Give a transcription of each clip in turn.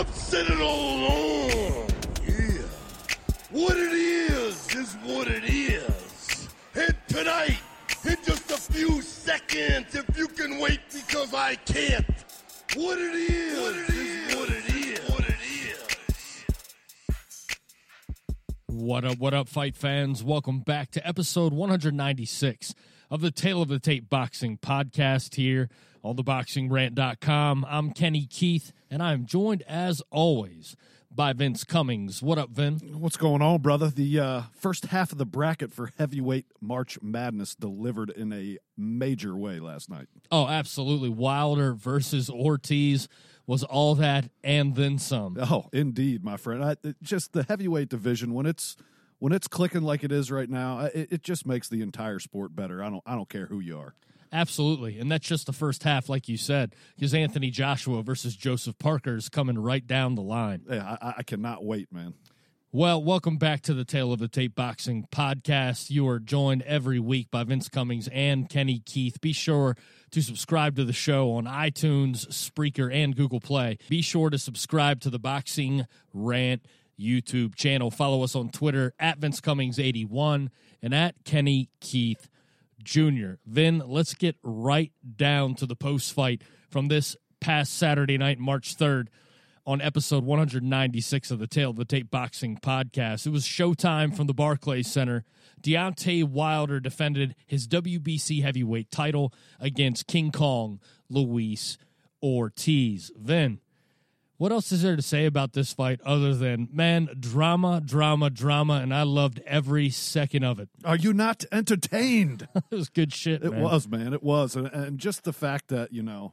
I'm sitting all alone. Yeah. What it is is what it is. And tonight, in just a few seconds, if you can wait because I can't. What it is, what it is, what it is, what it is. What up, what up, fight fans? Welcome back to episode 196 of the Tale of the Tape Boxing Podcast here on theboxingrant.com. I'm Kenny Keith, and I'm joined as always by Vince Cummings. What up, Vin? What's going on, brother? The uh, first half of the bracket for heavyweight March Madness delivered in a major way last night. Oh, absolutely. Wilder versus Ortiz was all that and then some. Oh, indeed, my friend. I, just the heavyweight division when it's when it's clicking like it is right now, it, it just makes the entire sport better. I don't I don't care who you are. Absolutely. And that's just the first half, like you said, because Anthony Joshua versus Joseph Parker is coming right down the line. Yeah, I, I cannot wait, man. Well, welcome back to the Tale of the Tape Boxing podcast. You are joined every week by Vince Cummings and Kenny Keith. Be sure to subscribe to the show on iTunes, Spreaker, and Google Play. Be sure to subscribe to the Boxing Rant YouTube channel. Follow us on Twitter at Vince Cummings81 and at Kenny Keith Jr. Vin, let's get right down to the post fight from this past Saturday night, March 3rd, on episode 196 of the Tale of the Tape Boxing Podcast. It was showtime from the Barclays Center. Deontay Wilder defended his WBC heavyweight title against King Kong Luis Ortiz. Vin, what else is there to say about this fight other than, man, drama, drama, drama, and I loved every second of it. Are you not entertained? it was good shit. It man. was, man. It was, and, and just the fact that you know,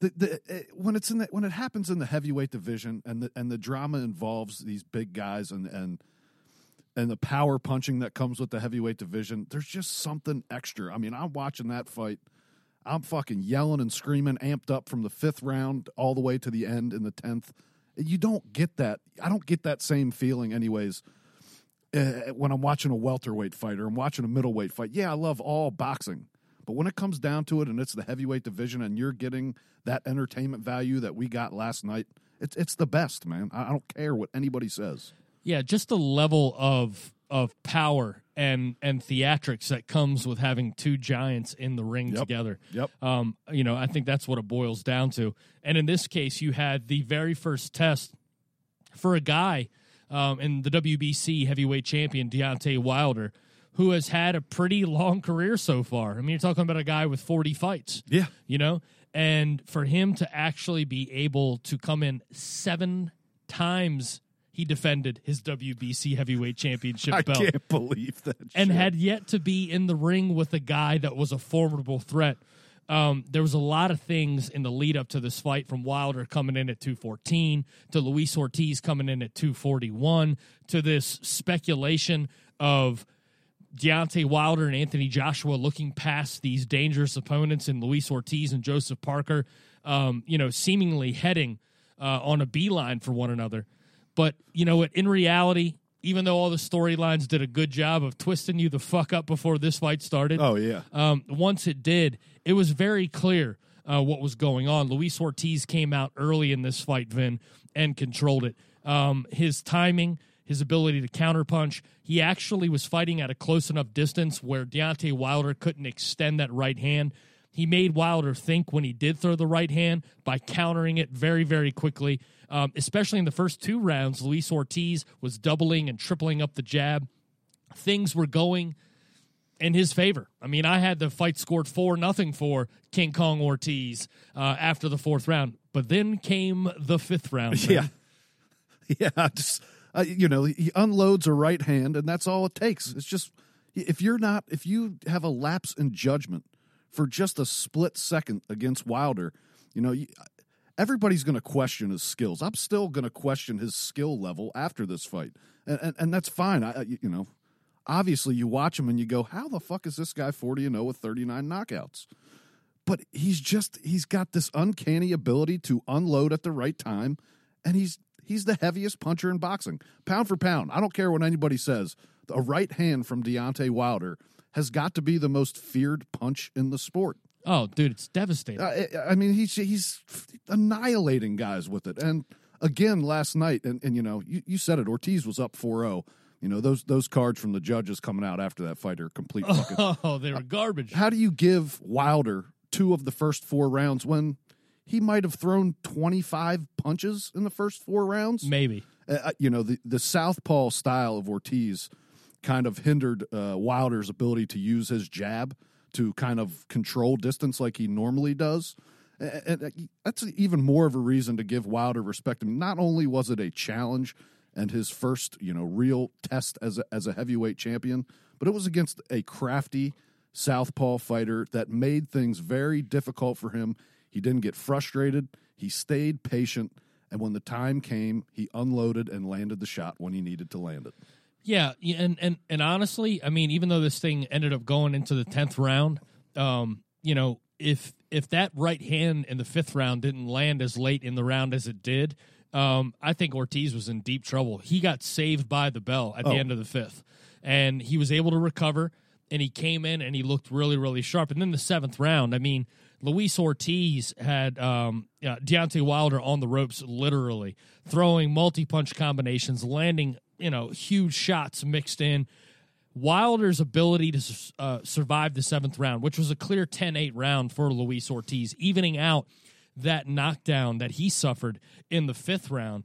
the, the it, when it's in the, when it happens in the heavyweight division, and the and the drama involves these big guys and and and the power punching that comes with the heavyweight division, there's just something extra. I mean, I'm watching that fight. I'm fucking yelling and screaming, amped up from the fifth round all the way to the end in the tenth. You don't get that. I don't get that same feeling, anyways. Uh, when I'm watching a welterweight fight or I'm watching a middleweight fight, yeah, I love all boxing. But when it comes down to it and it's the heavyweight division and you're getting that entertainment value that we got last night, it's it's the best, man. I don't care what anybody says. Yeah, just the level of of power and and theatrics that comes with having two giants in the ring Yep. together. Yep. Um, you know, I think that's what it boils down to. And in this case, you had the very first test for a guy um, in the WBC heavyweight champion Deontay Wilder, who has had a pretty long career so far. I mean, you're talking about a guy with 40 fights. Yeah. You know, and for him to actually be able to come in seven times. He defended his WBC heavyweight championship I belt can't believe that. and shit. had yet to be in the ring with a guy that was a formidable threat. Um, there was a lot of things in the lead up to this fight from Wilder coming in at 214 to Luis Ortiz coming in at 241 to this speculation of Deontay Wilder and Anthony Joshua looking past these dangerous opponents in Luis Ortiz and Joseph Parker, um, you know, seemingly heading uh, on a beeline for one another. But you know what? In reality, even though all the storylines did a good job of twisting you the fuck up before this fight started, Oh yeah. um, once it did, it was very clear uh, what was going on. Luis Ortiz came out early in this fight, Vin, and controlled it. Um, his timing, his ability to counterpunch, he actually was fighting at a close enough distance where Deontay Wilder couldn't extend that right hand. He made Wilder think when he did throw the right hand by countering it very, very quickly. Um, especially in the first two rounds, Luis Ortiz was doubling and tripling up the jab. Things were going in his favor. I mean, I had the fight scored four nothing for King Kong Ortiz uh, after the fourth round, but then came the fifth round. man. Yeah. Yeah, just uh, you know, he unloads a right hand, and that's all it takes. It's just if you're not, if you have a lapse in judgment for just a split second against Wilder, you know, everybody's going to question his skills. I'm still going to question his skill level after this fight, and and, and that's fine. I, you know, obviously you watch him and you go, how the fuck is this guy 40 and 0 with 39 knockouts? But he's just he's got this uncanny ability to unload at the right time, and he's he's the heaviest puncher in boxing, pound for pound. I don't care what anybody says. A right hand from Deontay Wilder has got to be the most feared punch in the sport. Oh, dude, it's devastating. I, I mean, he's he's annihilating guys with it. And again, last night, and, and you know, you, you said it. Ortiz was up 4-0. You know those those cards from the judges coming out after that fight are complete fucking. oh, they were garbage. How do you give Wilder two of the first four rounds when he might have thrown 25 punches in the first four rounds? Maybe. Uh, you know, the, the southpaw style of Ortiz kind of hindered uh, Wilder's ability to use his jab to kind of control distance like he normally does. And, and that's even more of a reason to give Wilder respect. Not only was it a challenge and his first, you know, real test as a, as a heavyweight champion, but it was against a crafty southpaw fighter that made things very difficult for him. He didn't get frustrated. He stayed patient, and when the time came, he unloaded and landed the shot when he needed to land it. Yeah, and and and honestly, I mean, even though this thing ended up going into the tenth round, um, you know, if if that right hand in the fifth round didn't land as late in the round as it did, um, I think Ortiz was in deep trouble. He got saved by the bell at the Oh. end of the fifth, and he was able to recover. And he came in and he looked really, really sharp. And then the seventh round, I mean, Luis Ortiz had um, yeah, Deontay Wilder on the ropes, literally throwing multi punch combinations, landing you know huge shots mixed in. Wilder's ability to uh, survive the seventh round, which was a clear 10 8 round for Luis Ortiz, evening out that knockdown that he suffered in the fifth round.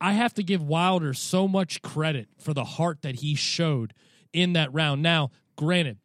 I have to give Wilder so much credit for the heart that he showed in that round. Now, granted,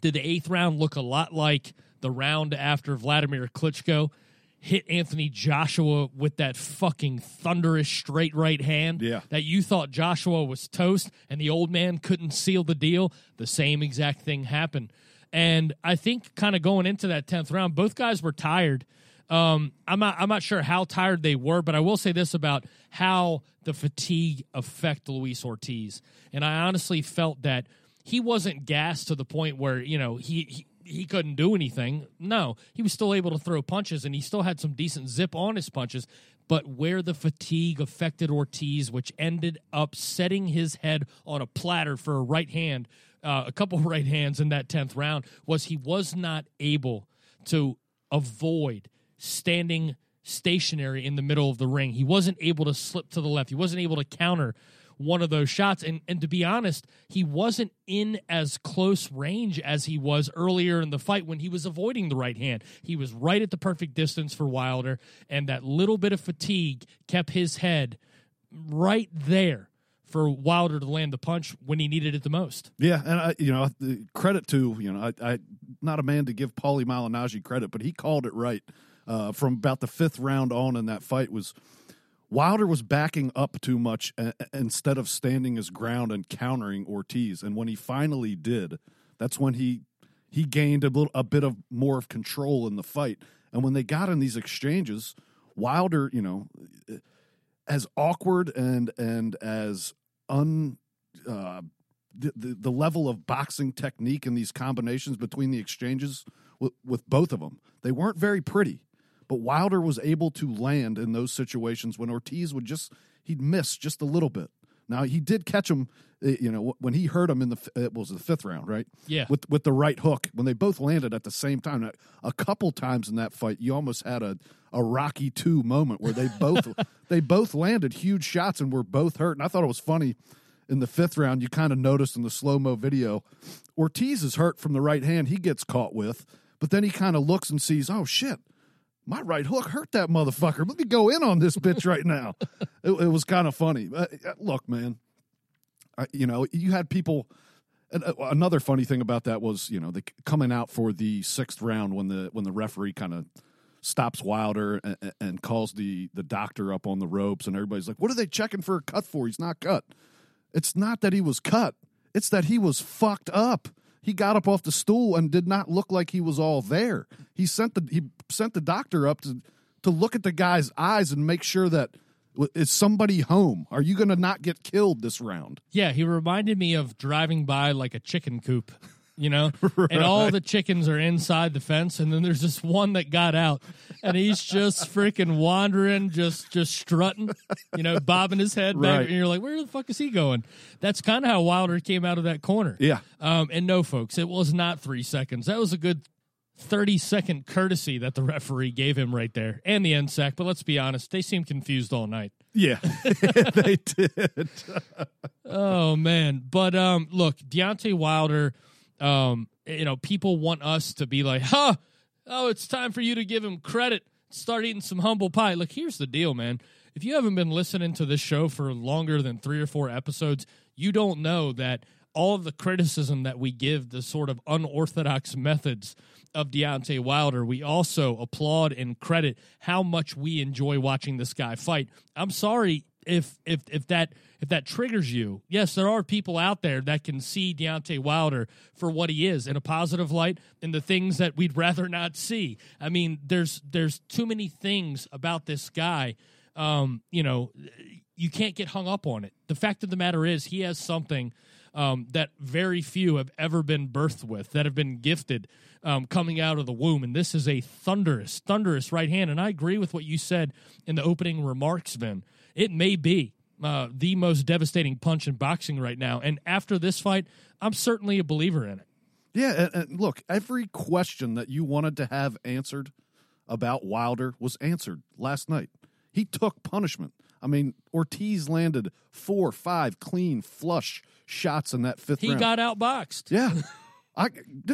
did the eighth round look a lot like the round after Vladimir Klitschko hit Anthony Joshua with that fucking thunderous straight right hand? Yeah. That you thought Joshua was toast and the old man couldn't seal the deal? The same exact thing happened. And I think kind of going into that 10th round, both guys were tired. Um, I'm not I'm not sure how tired they were, but I will say this about how the fatigue affect Luis Ortiz. And I honestly felt that he wasn't gassed to the point where, you know, he, he he couldn't do anything. No, he was still able to throw punches and he still had some decent zip on his punches. But where the fatigue affected Ortiz, which ended up setting his head on a platter for a right hand, uh, a couple right hands in that 10th round, was he was not able to avoid standing stationary in the middle of the ring. He wasn't able to slip to the left. He wasn't able to counter one of those shots. And and to be honest, he wasn't in as close range as he was earlier in the fight when he was avoiding the right hand. He was right at the perfect distance for Wilder, and that little bit of fatigue kept his head right there for Wilder to land the punch when he needed it the most. Yeah, and I, you know, credit to you know, I, I not a man to give Paulie Malignaggi credit, but he called it right uh, from about the fifth round on in that fight. Was Wilder was backing up too much uh, instead of standing his ground and countering Ortiz, and when he finally did, that's when he he gained a little a bit of more of control in the fight. And when they got in these exchanges, Wilder, you know, as awkward and and as un uh, the, the the level of boxing technique in these combinations between the exchanges with both of them, they weren't very pretty. But Wilder was able to land in those situations when Ortiz would just he'd miss just a little bit. Now he did catch him, uh, you know, when he hurt him in the it was the fifth round, right? Yeah. with with the right hook when they both landed at the same time. A couple times in that fight, you almost had a a Rocky two moment where they both they both landed huge shots and were both hurt. And I thought it was funny in the fifth round. You kind of noticed in the slow mo video, Ortiz is hurt from the right hand. He gets caught with, but then he kind of looks and sees, oh shit. My right hook hurt that motherfucker. Let me go in on this bitch right now. it, it was kind of funny. Uh, uh, look, man, I, you know, you had people. And uh, another funny thing about that was, you know, the coming out for the sixth round when the when the referee kind of stops Wilder and, and calls the the doctor up on the ropes, and everybody's like, "What are they checking for a cut for? He's not cut." It's not that he was cut; it's that he was fucked up. He got up off the stool and did not look like he was all there. He sent the he sent the doctor up to to look at the guy's eyes and make sure that is somebody home. Are you going to not get killed this round? Yeah, he reminded me of driving by like a chicken coop, you know, and all the chickens are inside the fence, and then there's this one that got out, and he's just freaking wandering, just just strutting, you know, bobbing his head back, Right. and you're like, where the fuck is he going? That's kind of how Wilder came out of that corner. Yeah. Um, and no, folks, it was not three seconds. That was a good 30 second courtesy that the referee gave him right there and the NSAC. But let's be honest, they seemed confused all night. Yeah, they did. oh man. But um look, Deontay Wilder, um, you know, people want us to be like, huh, oh, it's time for you to give him credit. Start eating some humble pie. Look, here's the deal, man. If you haven't been listening to this show for longer than three or four episodes, you don't know that all of the criticism that we give the sort of unorthodox methods of Deontay Wilder, we also applaud and credit how much we enjoy watching this guy fight. I'm sorry if if if that if that triggers you. Yes, there are people out there that can see Deontay Wilder for what he is in a positive light and the things that we'd rather not see. I mean, there's there's too many things about this guy. Um, you know, you can't get hung up on it. The fact of the matter is, he has something um, that very few have ever been birthed with, that have been gifted um, coming out of the womb. And this is a thunderous, thunderous right hand. And I agree with what you said in the opening remarks, Vin. It may be uh, the most devastating punch in boxing right now. And after this fight, I'm certainly a believer in it. Yeah, and, and look, every question that you wanted to have answered about Wilder was answered last night. He took punishment. I mean, Ortiz landed four, five clean flush shots in that fifth he round. got outboxed. Yeah. I,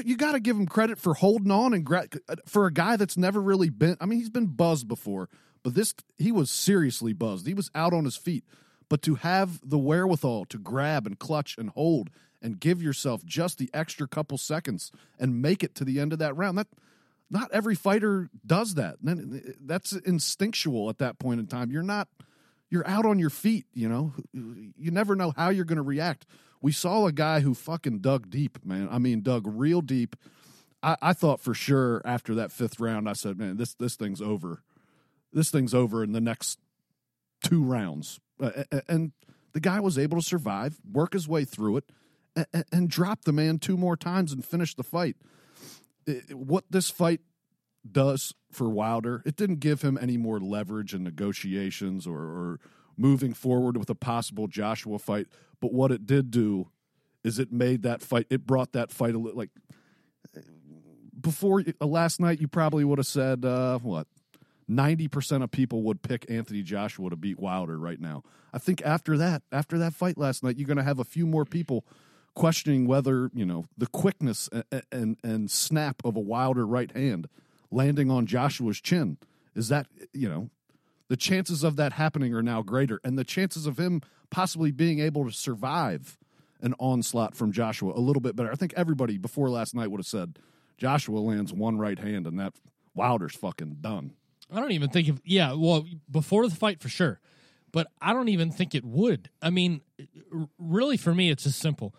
you got to give him credit for holding on and gra- for a guy that's never really been. I mean, he's been buzzed before, but this he was seriously buzzed. He was out on his feet, but to have the wherewithal to grab and clutch and hold and give yourself just the extra couple seconds and make it to the end of that round that not every fighter does that. That's instinctual at that point in time. You're not you're out on your feet, you know. You never know how you're going to react. We saw a guy who fucking dug deep, man. I mean, dug real deep. I, I thought for sure after that fifth round, I said, "Man, this this thing's over. This thing's over in the next two rounds." Uh, and the guy was able to survive, work his way through it, and, and drop the man two more times and finish the fight. It, what this fight does for Wilder, it didn't give him any more leverage in negotiations or, or moving forward with a possible Joshua fight. But what it did do is it made that fight, it brought that fight a little like before uh, last night, you probably would have said, uh, what? 90% of people would pick Anthony Joshua to beat Wilder right now. I think after that, after that fight last night, you're going to have a few more people questioning whether, you know, the quickness and, and, and snap of a Wilder right hand landing on Joshua's chin. Is that, you know, the chances of that happening are now greater. And the chances of him possibly being able to survive an onslaught from Joshua a little bit better. I think everybody before last night would have said Joshua lands one right hand and that Wilder's fucking done. I don't even think of, yeah, well, before the fight for sure. But I don't even think it would. I mean, really for me, it's as simple.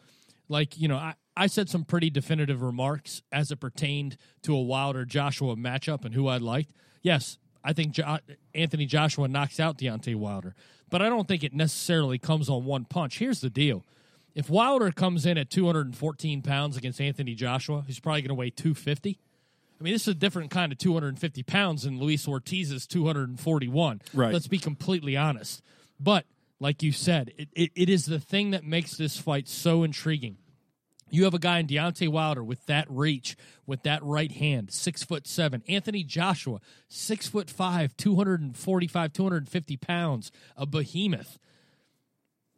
Like, you know, I, I said some pretty definitive remarks as it pertained to a Wilder Joshua matchup and who I liked. Yes, I think jo- Anthony Joshua knocks out Deontay Wilder, but I don't think it necessarily comes on one punch. Here's the deal. If Wilder comes in at 214 pounds against Anthony Joshua, he's probably going to weigh 250. I mean, this is a different kind of 250 pounds than Luis Ortiz's 241. Right. Let's be completely honest. But like you said, it, it, it is the thing that makes this fight so intriguing. You have a guy in Deontay Wilder with that reach, with that right hand, six foot seven. Anthony Joshua, six foot five, 245, 250 pounds, a behemoth.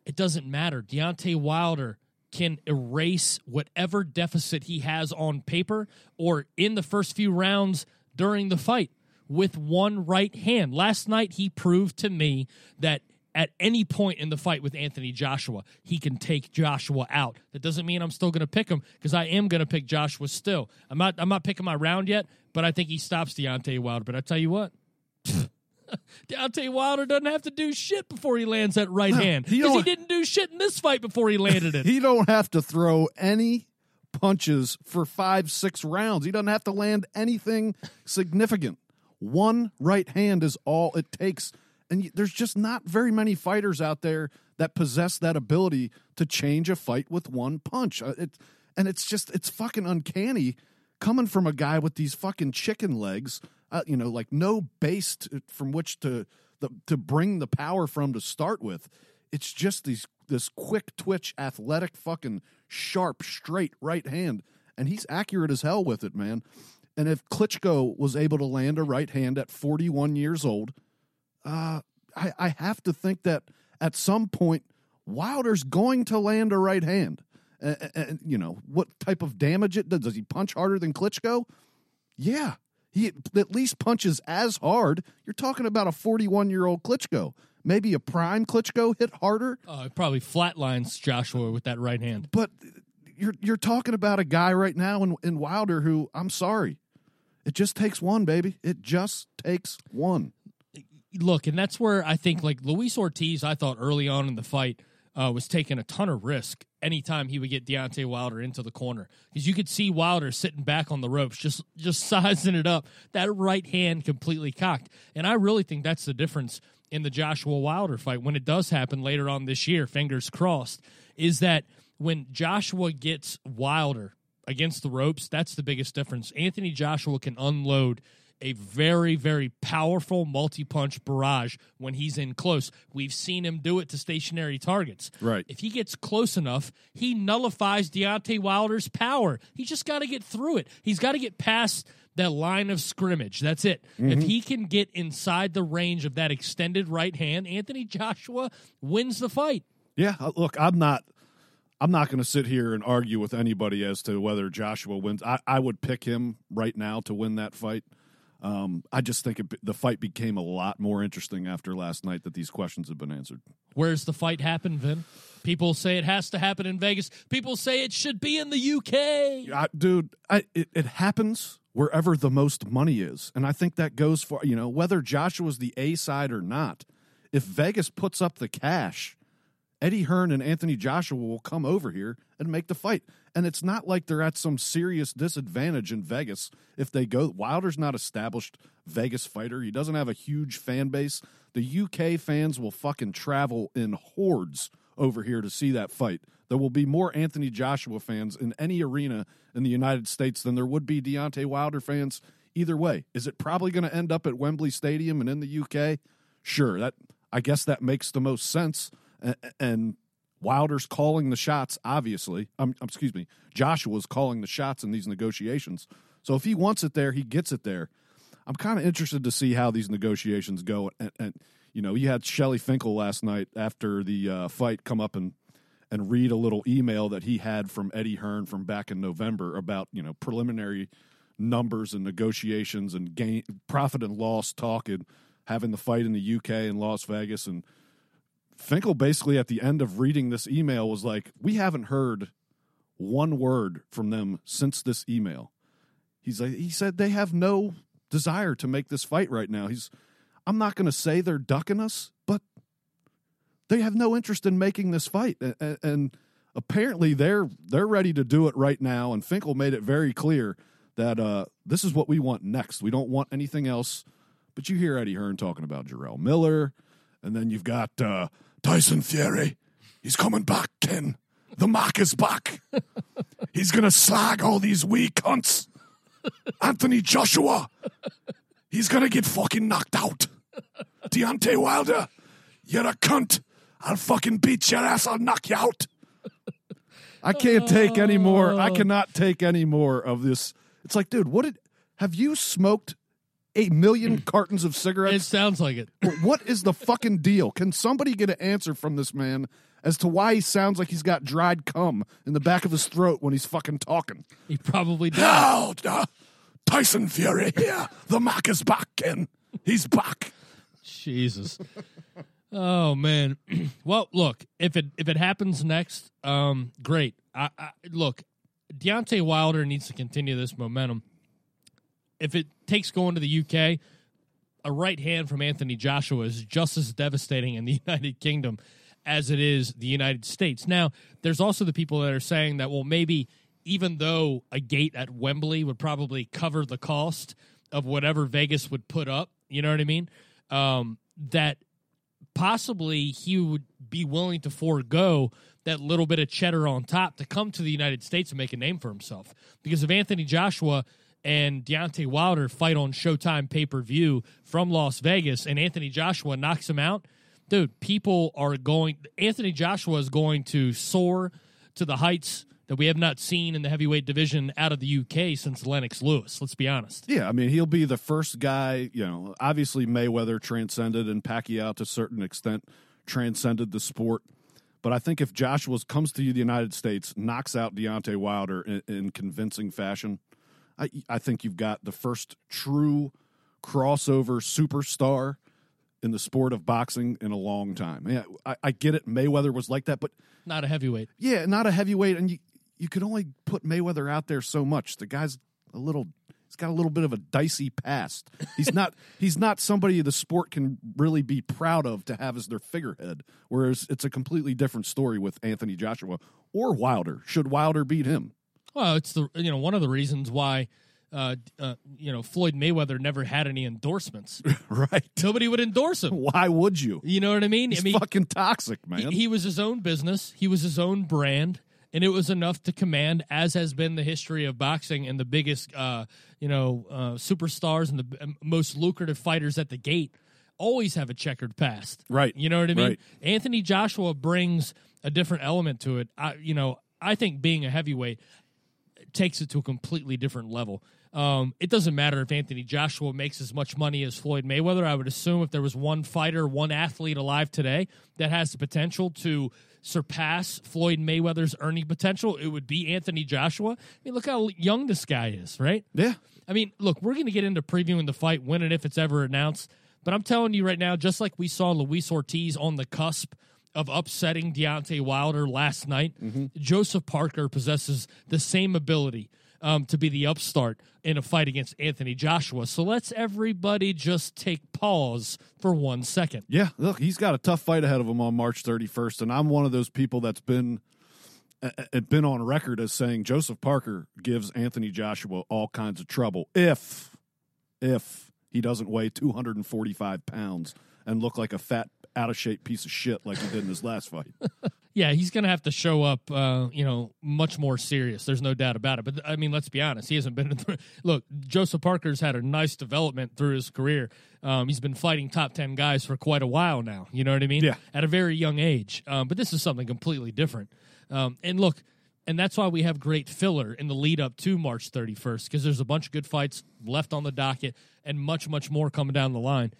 It doesn't matter. Deontay Wilder can erase whatever deficit he has on paper or in the first few rounds during the fight with one right hand. Last night, he proved to me that at any point in the fight with Anthony Joshua, he can take Joshua out. That doesn't mean I'm still going to pick him because I am going to pick Joshua still. I'm not. I'm not picking my round yet, but I think he stops Deontay Wilder. But I tell you what. Deontay Wilder doesn't have to do shit before he lands that right hand he because he don't- didn't do shit in this fight before he landed it. He don't have to throw any punches for five, six rounds. He doesn't have to land anything significant. One right hand is all it takes. And there's just not very many fighters out there that possess that ability to change a fight with one punch. Uh, It, and it's just, it's fucking uncanny coming from a guy with these fucking chicken legs, uh, you know, like no base to, from which to, the, to bring the power from to start with. It's just these this quick twitch, athletic, fucking sharp, straight right hand, and he's accurate as hell with it, man. And if Klitschko was able to land a right hand at 41 years old, uh, I, I have to think that at some point Wilder's going to land a right hand. And, and you know what type of damage it does? Does he punch harder than Klitschko? Yeah, he at least punches as hard. You're talking about a 41 year old Klitschko. Maybe a prime Klitschko hit harder. Uh, it probably flatlines Joshua with that right hand. But you're you're talking about a guy right now in, in Wilder who I'm sorry, it just takes one, baby. It just takes one. Look, and that's where I think like Luis Ortiz. I thought early on in the fight uh, was taking a ton of risk anytime he would get Deontay Wilder into the corner because you could see Wilder sitting back on the ropes, just just sizing it up. That right hand completely cocked, and I really think that's the difference in the Joshua Wilder fight when it does happen later on this year. Fingers crossed, is that when Joshua gets Wilder against the ropes, that's the biggest difference. Anthony Joshua can unload a very, very powerful multi punch barrage when he's in close. We've seen him do it to stationary targets. Right. If he gets close enough, he nullifies Deontay Wilder's power. He just got to get through it. He's got to get past that line of scrimmage. That's it. Mm-hmm. If he can get inside the range of that extended right hand, Anthony Joshua wins the fight. Yeah, uh, look, I'm not I'm not going to sit here and argue with anybody as to whether Joshua wins. I, I would pick him right now to win that fight. Um, I just think it, the fight became a lot more interesting after last night that these questions have been answered. Where's the fight happen, Vin? People say it has to happen in Vegas. People say it should be in the UK. I, dude, I, it, it happens wherever the most money is. And I think that goes for, you know, whether Joshua's the A side or not. If Vegas puts up the cash, Eddie Hearn and Anthony Joshua will come over here and make the fight. And it's not like they're at some serious disadvantage in Vegas if they go. Wilder's not established Vegas fighter. He doesn't have a huge fan base. The UK fans will fucking travel in hordes over here to see that fight. There will be more Anthony Joshua fans in any arena in the United States than there would be Deontay Wilder fans. Either way, is it probably going to end up at Wembley Stadium and in the UK? Sure, that I guess that makes the most sense. And, Wilder's calling the shots, obviously. Um, excuse me, Joshua's calling the shots in these negotiations. So if he wants it there, he gets it there. I'm kind of interested to see how these negotiations go. And, and you know, you had Shelly Finkel last night after the uh, fight come up and and read a little email that he had from Eddie Hearn from back in November about you know preliminary numbers and negotiations and gain profit and loss talk and having the fight in the UK and Las Vegas and Finkel basically at the end of reading this email was like, "We haven't heard one word from them since this email." He's like, he said they have no desire to make this fight right now. He's, I'm not going to say they're ducking us, but they have no interest in making this fight, and, and apparently they're they're ready to do it right now. And Finkel made it very clear that uh, this is what we want next. We don't want anything else. But you hear Eddie Hearn talking about Jarrell Miller, and then you've got uh, Tyson Fury. He's coming back, Ken. The mark is back. He's going to slag all these weak cunts. Anthony Joshua. He's going to get fucking knocked out. Deontay Wilder. You're a cunt. I'll fucking beat your ass. I'll knock you out. I can't take any more. I cannot take any more of this. It's like, dude, what did have you smoked a million cartons of cigarettes? It sounds like it. what is the fucking deal? Can somebody get an answer from this man as to why he sounds like he's got dried cum in the back of his throat when he's fucking talking? He probably does. Now, uh, Tyson Fury here. The Mac is back, Ken. He's back. Jesus. Oh man. well, look if it if it happens next, um, great. I, I, look, Deontay Wilder needs to continue this momentum if it takes going to the UK, a right hand from Anthony Joshua is just as devastating in the United Kingdom as it is the United States. Now, there's also the people that are saying that, well, maybe even though a gate at Wembley would probably cover the cost of whatever Vegas would put up, you know what I mean? Um, that possibly he would be willing to forego that little bit of cheddar on top to come to the United States and make a name for himself. Because if Anthony Joshua and Deontay Wilder fight on Showtime pay per view from Las Vegas, and Anthony Joshua knocks him out, dude, people are going. Anthony Joshua is going to soar to the heights that we have not seen in the heavyweight division out of the UK since Lennox Lewis. Let's be honest. Yeah, I mean, he'll be the first guy, you know, obviously Mayweather transcended and Pacquiao to a certain extent transcended the sport. But I think if Joshua comes to the United States, knocks out Deontay Wilder in, in convincing fashion, I, I think you've got the first true crossover superstar in the sport of boxing in a long time. Yeah, I, I get it. Mayweather was like that, but Not a heavyweight. yeah, not a heavyweight, and you you can only put Mayweather out there so much. The guy's a little. He's got a little bit of a dicey past. He's not. he's not somebody the sport can really be proud of to have as their figurehead. Whereas it's a completely different story with Anthony Joshua or Wilder. Should Wilder beat him? Well, it's the you know one of the reasons why uh, uh, you know Floyd Mayweather never had any endorsements. Right. Nobody would endorse him. Why would you? You know what I mean? He's I mean, fucking toxic, man. he, he was his own business. He was his own brand, and it was enough to command, as has been the history of boxing and the biggest, uh, you know, uh, superstars and the um, most lucrative fighters at the gate always have a checkered past. Right. You know what I mean? Right. Anthony Joshua brings a different element to it. I, you know, I think being a heavyweight takes it to a completely different level. Um, it doesn't matter if Anthony Joshua makes as much money as Floyd Mayweather. I would assume if there was one fighter, one athlete alive today that has the potential to surpass Floyd Mayweather's earning potential, it would be Anthony Joshua. I mean, look how young this guy is, right? yeah. I mean, look, we're going to get into previewing the fight when and if it's ever announced. But I'm telling you right now, just like we saw Luis Ortiz on the cusp of upsetting Deontay Wilder last night, Joseph Parker possesses the same ability um, to be the upstart in a fight against Anthony Joshua. So let's everybody just take pause for one second. Yeah, look, he's got a tough fight ahead of him on March 31st, and I'm one of those people that's been uh, uh, been on record as saying Joseph Parker gives Anthony Joshua all kinds of trouble if if he doesn't weigh 245 pounds and look like a fat out of shape piece of shit like he did in his last fight. Yeah, he's going to have to show up, uh, you know, much more serious. There's no doubt about it. But I mean, let's be honest. He hasn't been. In the, look, Joseph Parker's had a nice development through his career. Um, he's been fighting top ten guys for quite a while now. You know what I mean? Yeah. At a very young age. Um, but this is something completely different. Um, and look, and that's why we have great filler in the lead up to March 31st because there's a bunch of good fights left on the docket and much, much more coming down the line.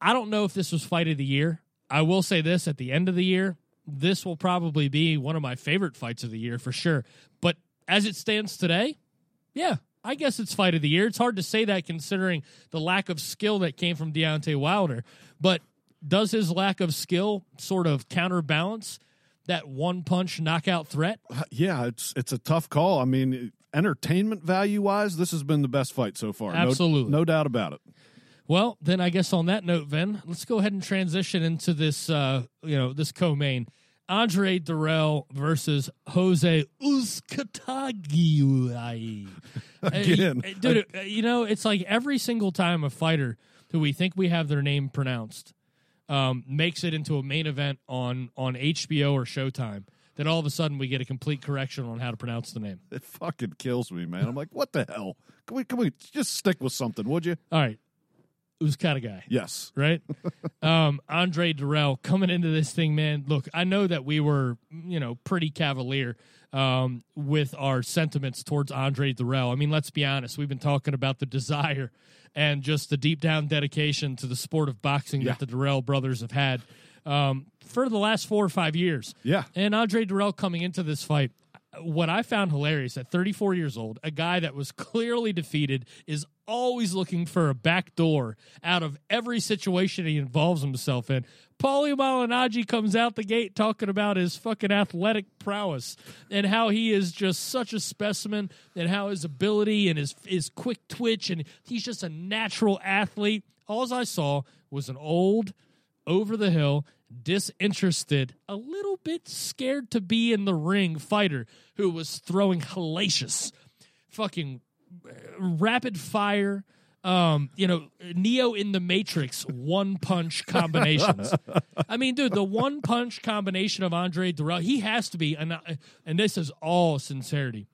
I don't know if this was fight of the year. I will say this at the end of the year, this will probably be one of my favorite fights of the year for sure. But as it stands today, yeah, I guess it's fight of the year. It's hard to say that considering the lack of skill that came from Deontay Wilder. But does his lack of skill sort of counterbalance that one punch knockout threat? Uh, yeah, it's it's a tough call. I mean, entertainment value wise, this has been the best fight so far. No- Absolutely. no, doubt about it. Well, then I guess on that note, Vin, let's go ahead and transition into this, uh, you know, this co-main. Andre Dirrell versus Jose Uzcategui. Again. Uh, dude, uh, you know, it's like every single time a fighter who we think we have their name pronounced um, makes it into a main event on on HBO or Showtime, then all of a sudden we get a complete correction on how to pronounce the name. It fucking kills me, man. I'm like, what the hell? Can we can we just stick with something, would you? All right, Uzcategui. Yes. right? um, Andre Dirrell coming into this thing, man. Look, I know that we were, you know, pretty cavalier um, with our sentiments towards Andre Dirrell. I mean, let's be honest. We've been talking about the desire and just the deep down dedication to the sport of boxing Yeah. that the Dirrell brothers have had um, for the last four or five years. Yeah. And Andre Dirrell coming into this fight, what I found hilarious at 34 years old, a guy that was clearly defeated is always looking for a back door out of every situation he involves himself in. Paulie Malignaggi comes out the gate talking about his fucking athletic prowess and how he is just such a specimen and how his ability and his his quick twitch and he's just a natural athlete. All I saw was an old over the hill, disinterested, a little bit scared to be in the ring fighter who was throwing hellacious, fucking uh, rapid fire. Um, you know, Neo in the Matrix one punch combinations. I mean, dude, the one punch combination of Andre Dirrell, he has to be, and and this is all sincerity,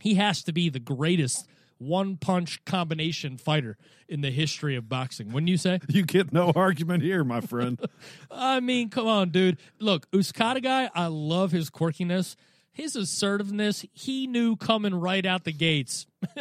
he has to be the greatest one punch combination fighter in the history of boxing. Wouldn't you say? You get no argument here, my friend. I mean, come on, dude. Look, Uzcategui, I love his quirkiness. his assertiveness, he knew coming right out the gates.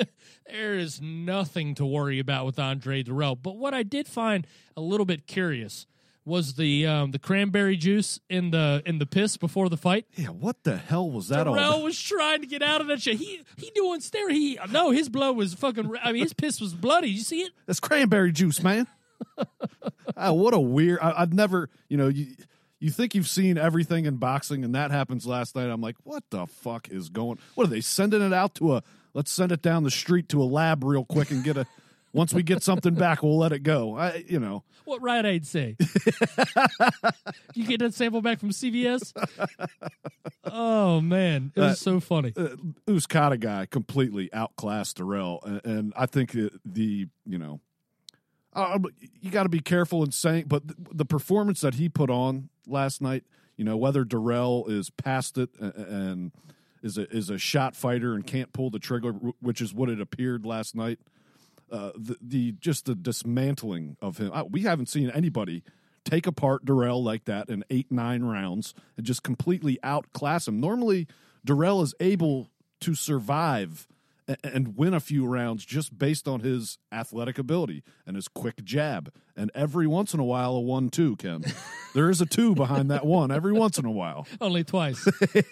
there is nothing to worry about with Andre Dirrell. But what I did find a little bit curious was the um, the cranberry juice in the in the piss before the fight. Yeah, what the hell was that all? Dirrell was trying to get out of that shit. He he doing stare. He no, his blood was fucking. I mean, his piss was bloody. You see it? That's cranberry juice, man. Ah, what a weird. I, I've never, you know, you you think you've seen everything in boxing, and that happens last night. I'm like, what the fuck is going? What are they sending it out to a? Let's send it down the street to a lab real quick and get a. Once we get something back, we'll let it go. I, you know, What Rite Aid say? you get that sample back from CVS? Oh man, it was Uh, so funny. uh, Uzcategui completely outclassed Dirrell, and, and I think the, the you know, uh, you got to be careful in saying, but the, the performance that he put on last night, you know, whether Dirrell is past it and, and is a is a shot fighter and can't pull the trigger, which is what it appeared last night. Uh, the, the just the dismantling of him. Uh, we haven't seen anybody take apart Dirrell like that in eight nine rounds and just completely outclass him. Normally, Dirrell is able to survive a- and win a few rounds just based on his athletic ability and his quick jab. And every once in a while, a one two. Ken, there is a two behind that one every once in a while. Only twice.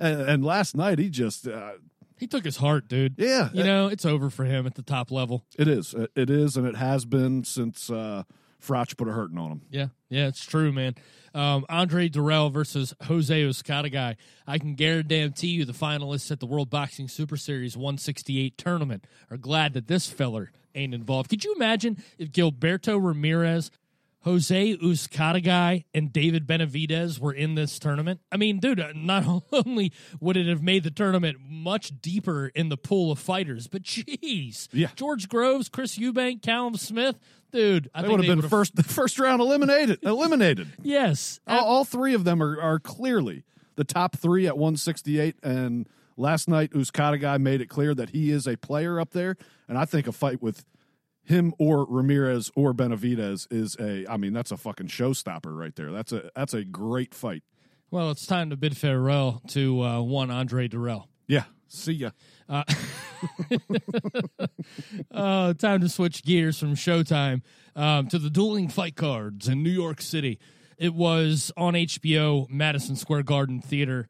And, and last night, he just uh, he took his heart, dude. yeah, You know, it's over for him at the top level. it is. It is, and it has been since uh, Froch put a hurting on him. Yeah, yeah, it's true, man. Um, Andre Dirrell versus Jose Uzcategui. I can guarantee you the finalists at the World Boxing Super Series 168 tournament are glad that this feller ain't involved. Could you imagine if Gilberto Ramirez, Jose Uzcategui, and David Benavidez were in this tournament? I mean, dude, not only would it have made the tournament much deeper in the pool of fighters, but jeez, Yeah. George Groves, Chris Eubank, Callum Smith, dude, I They would have been would've- first first round eliminated. eliminated. Yes, all, all three of them are, are clearly the top three at 168. And last night, Uzcategui made it clear that he is a player up there. And I think a fight with him or Ramirez or Benavidez is a. I mean, that's a fucking showstopper right there. That's a that's a great fight. Well, it's time to bid farewell to uh, one Andre Dirrell. Yeah. See ya. Uh, time to switch gears from Showtime um, to the dueling fight cards in New York City. It was on HBO Madison Square Garden Theater.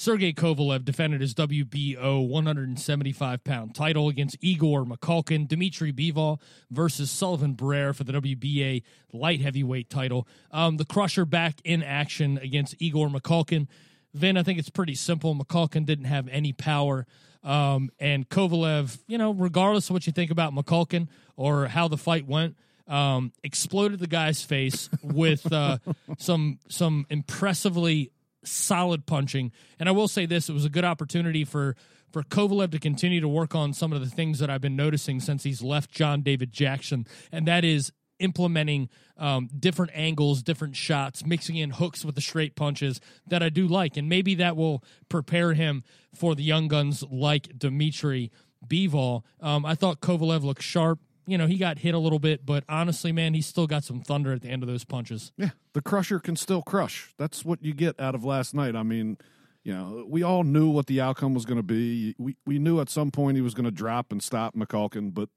Sergey Kovalev defended his WBO 175 pound title against Igor Mikhalkin. Dmitry Bivol versus Sullivan Barrera for the WBA light heavyweight title. Um, the Krusher back in action against Igor Mikhalkin. Vin, I think it's pretty simple. Mikhalkin didn't have any power. Um, and Kovalev, you know, regardless of what you think about Mikhalkin or how the fight went, um, exploded the guy's face with uh, some some impressively solid punching. And I will say this: it was a good opportunity for for Kovalev to continue to work on some of the things that I've been noticing since he's left John David Jackson, and that is implementing um, different angles, different shots, mixing in hooks with the straight punches that I do like, and maybe that will prepare him for the young guns like Dmitry Bivol. Um, I thought Kovalev looked sharp. You know, he got hit a little bit, but honestly, man, he's still got some thunder at the end of those punches. Yeah, the crusher can still crush. That's what you get out of last night. I mean, you know, we all knew what the outcome was going to be. We we knew at some point he was going to drop and stop Mikhalkin, but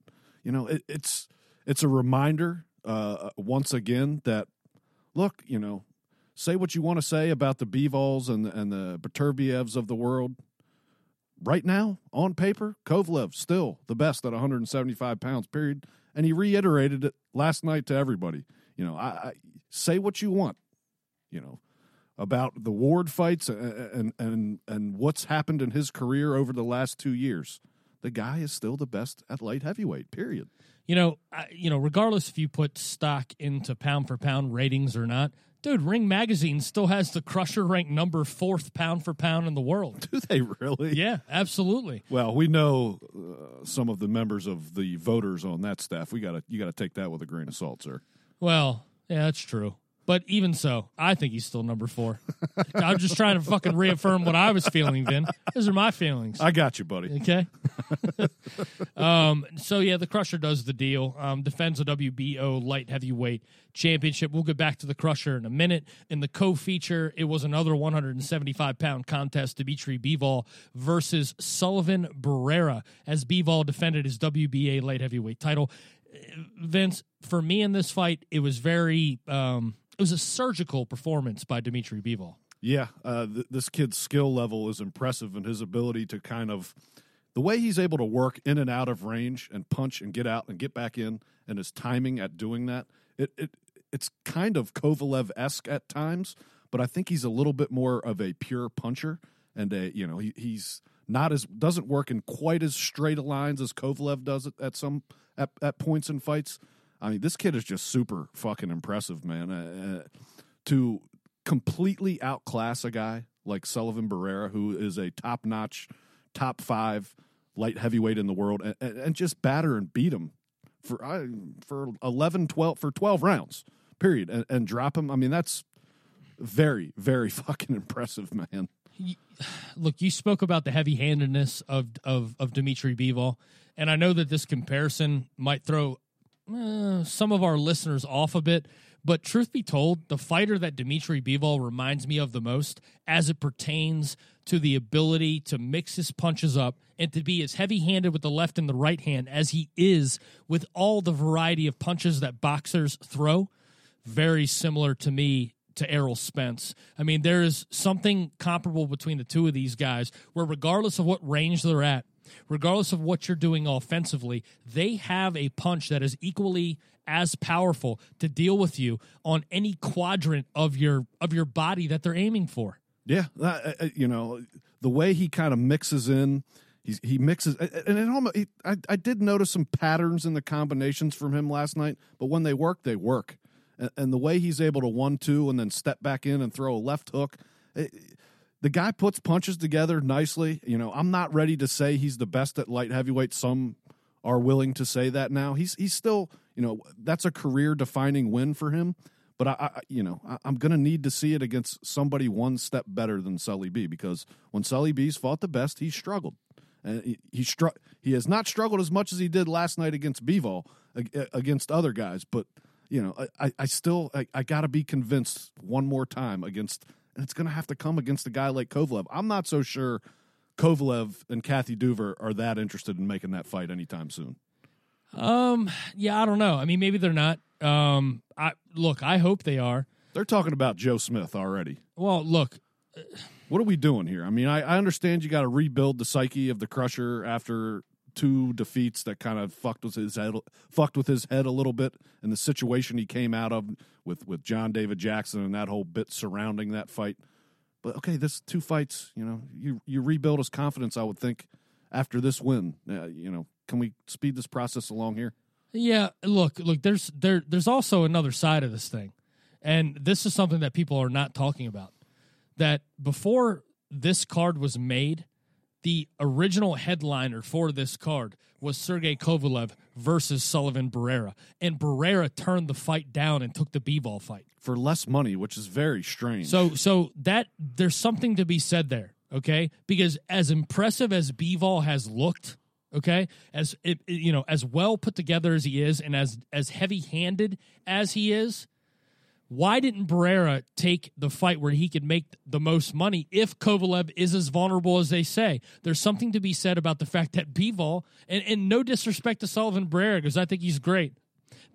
you know, it, it's it's a reminder uh, once again that look, you know, say what you want to say about the Bivols and and the Beterbievs of the world. Right now, on paper, Kovalev still the best at 175 pounds. Period. And he reiterated it last night to everybody. You know, I, I say what you want. You know about the Ward fights and, and and what's happened in his career over the last two years. The guy is still the best at light heavyweight. Period. You know, I, you know, regardless if you put stock into pound for pound ratings or not, dude, Ring Magazine still has the Krusher ranked number fourth pound for pound in the world. Do they really? Yeah, absolutely. Well, we know uh, some of the members of the voters on that staff. We got to you got to take that with a grain of salt, sir. Well, yeah, that's true. But even so, I think he's still number four. I'm just trying to fucking reaffirm what I was feeling, Vin. Those are my feelings. I got you, buddy. Okay. um, so yeah, the Krusher does the deal. Um, defends the WBO light heavyweight championship. We'll get back to the Krusher in a minute. In the co-feature, it was another 175 pound contest: Dimitri Bivol versus Sullivan Barrera, as Bivol defended his WBA light heavyweight title. Vince, for me in this fight, it was very. Um, it was a surgical performance by Dimitry Bivol. Yeah, uh, th- this kid's skill level is impressive, and his ability to kind of the way he's able to work in and out of range and punch and get out and get back in, and his timing at doing that. It it it's kind of Kovalev esque at times, but I think he's a little bit more of a pure puncher, and a you know he, he's not as doesn't work in quite as straight a lines as Kovalev does it at some at, at points in fights. I mean, this kid is just super fucking impressive, man. Uh, to completely outclass a guy like Sullivan Barrera, who is a top notch, top five light heavyweight in the world, and, and just batter and beat him for uh, for 11, 12, for 12 rounds, period, and, and drop him. I mean, that's very, very fucking impressive, man. Look, you spoke about the heavy handedness of, of, of Dimitry Bivol, and I know that this comparison might throw uh, some of our listeners off a bit. But truth be told, the fighter that Dimitry Bivol reminds me of the most as it pertains to the ability to mix his punches up and to be as heavy handed with the left and the right hand as he is with all the variety of punches that boxers throw, very similar to me to Errol Spence. I mean, there is something comparable between the two of these guys where, regardless of what range they're at, regardless of what you're doing offensively, they have a punch that is equally as powerful to deal with you on any quadrant of your of your body that they're aiming for. Yeah, uh, uh, you know the way he kind of mixes in. He's, he mixes, and it almost. He, I, I did notice some patterns in the combinations from him last night, but when they work, they work. And, the way he's able to one two and then step back in and throw a left hook, it, the guy puts punches together nicely. You know, I'm not ready to say he's the best at light heavyweight. Some are willing to say that now. He's he's still, you know, that's a career defining win for him. But I, I you know, I, am going to need to see it against somebody one step better than Sully B because when Sully B's fought the best, he struggled. And he he, str- he has not struggled as much as he did last night against Bivol against other guys. But you know, I, I still I, I got to be convinced one more time against, and it's going to have to come against a guy like Kovalev. I'm not so sure Kovalev and Kathy Duva are that interested in making that fight anytime soon. Um, yeah, I don't know. I mean, maybe they're not. Um, I look, I hope they are. They're talking about Joe Smith already. Well, look, what are we doing here? I mean, I, I understand you got to rebuild the psyche of the Krusher after two defeats that kind of fucked with his head, fucked with his head a little bit, and the situation he came out of with with John David Jackson and that whole bit surrounding that fight. But okay, this two fights, you know, you you rebuild his confidence. I would think after this win, uh, you know, can we speed this process along here? Yeah, look, look. There's there there's also another side of this thing, and this is something that people are not talking about. That before this card was made, the original headliner for this card was Sergey Kovalev versus Sullivan Barrera, and Barrera turned the fight down and took the Bivol fight for less money, which is very strange. So, so that there's something to be said there, okay? Because as impressive as Bivol has looked, okay, as it, you know, as well put together as he is, and as as heavy handed as he is, why didn't Barrera take the fight where he could make the most money if Kovalev is as vulnerable as they say? There's something to be said about the fact that Bivol, and, and no disrespect to Sullivan Barrera, because I think he's great,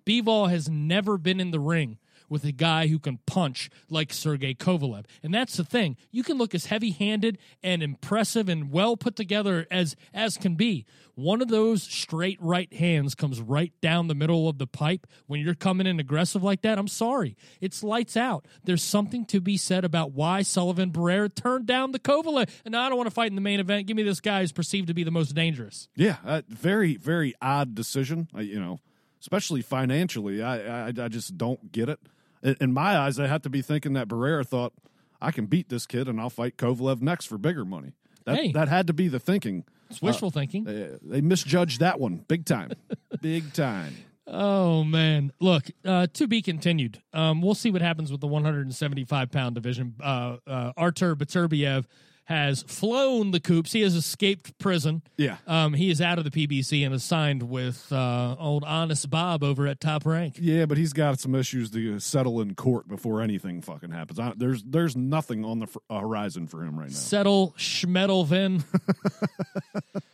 Bivol has never been in the ring with a guy who can punch like Sergey Kovalev. And that's the thing. You can look as heavy-handed and impressive and well put together as as can be. One of those straight right hands comes right down the middle of the pipe when you're coming in aggressive like that. I'm sorry. It's lights out. There's something to be said about why Sullivan Barrera turned down the Kovalev. And I don't want to fight in the main event. Give me this guy who's perceived to be the most dangerous. Yeah, uh, very very odd decision, you know especially financially. I, I, I just don't get it in my eyes, I have to be thinking that Barrera thought I can beat this kid and I'll fight Kovalev next for bigger money. That hey, that had to be the thinking. It's wishful uh, thinking. They, they, misjudged that one big time, big time. Oh man! Look, uh, to be continued. Um, we'll see what happens with the 175 pound division. Uh, uh, Artur Beterbiev has flown the coops. He has escaped prison. Yeah. Um, he is out of the PBC and is signed with uh, old Honest Bob over at Top Rank. Yeah, but he's got some issues to settle in court before anything fucking happens. I, there's there's nothing on the fr- uh, horizon for him right now. Settle Schmedelvin.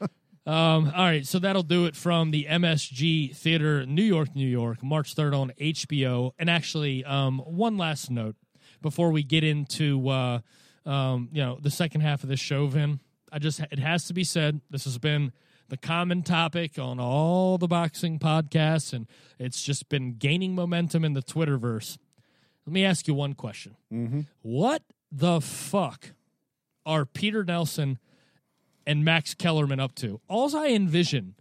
um, all right, so that'll do it from the MSG Theater, New York, New York, March 3rd on HBO. And actually, um, one last note before we get into uh, um, you know the second half of this show, Vin. I just it has to be said. This has been the common topic on all the boxing podcasts, and it's just been gaining momentum in the Twitterverse. Let me ask you one question: Mm-hmm. What the fuck are Peter Nelson and Max Kellerman up to? All I envision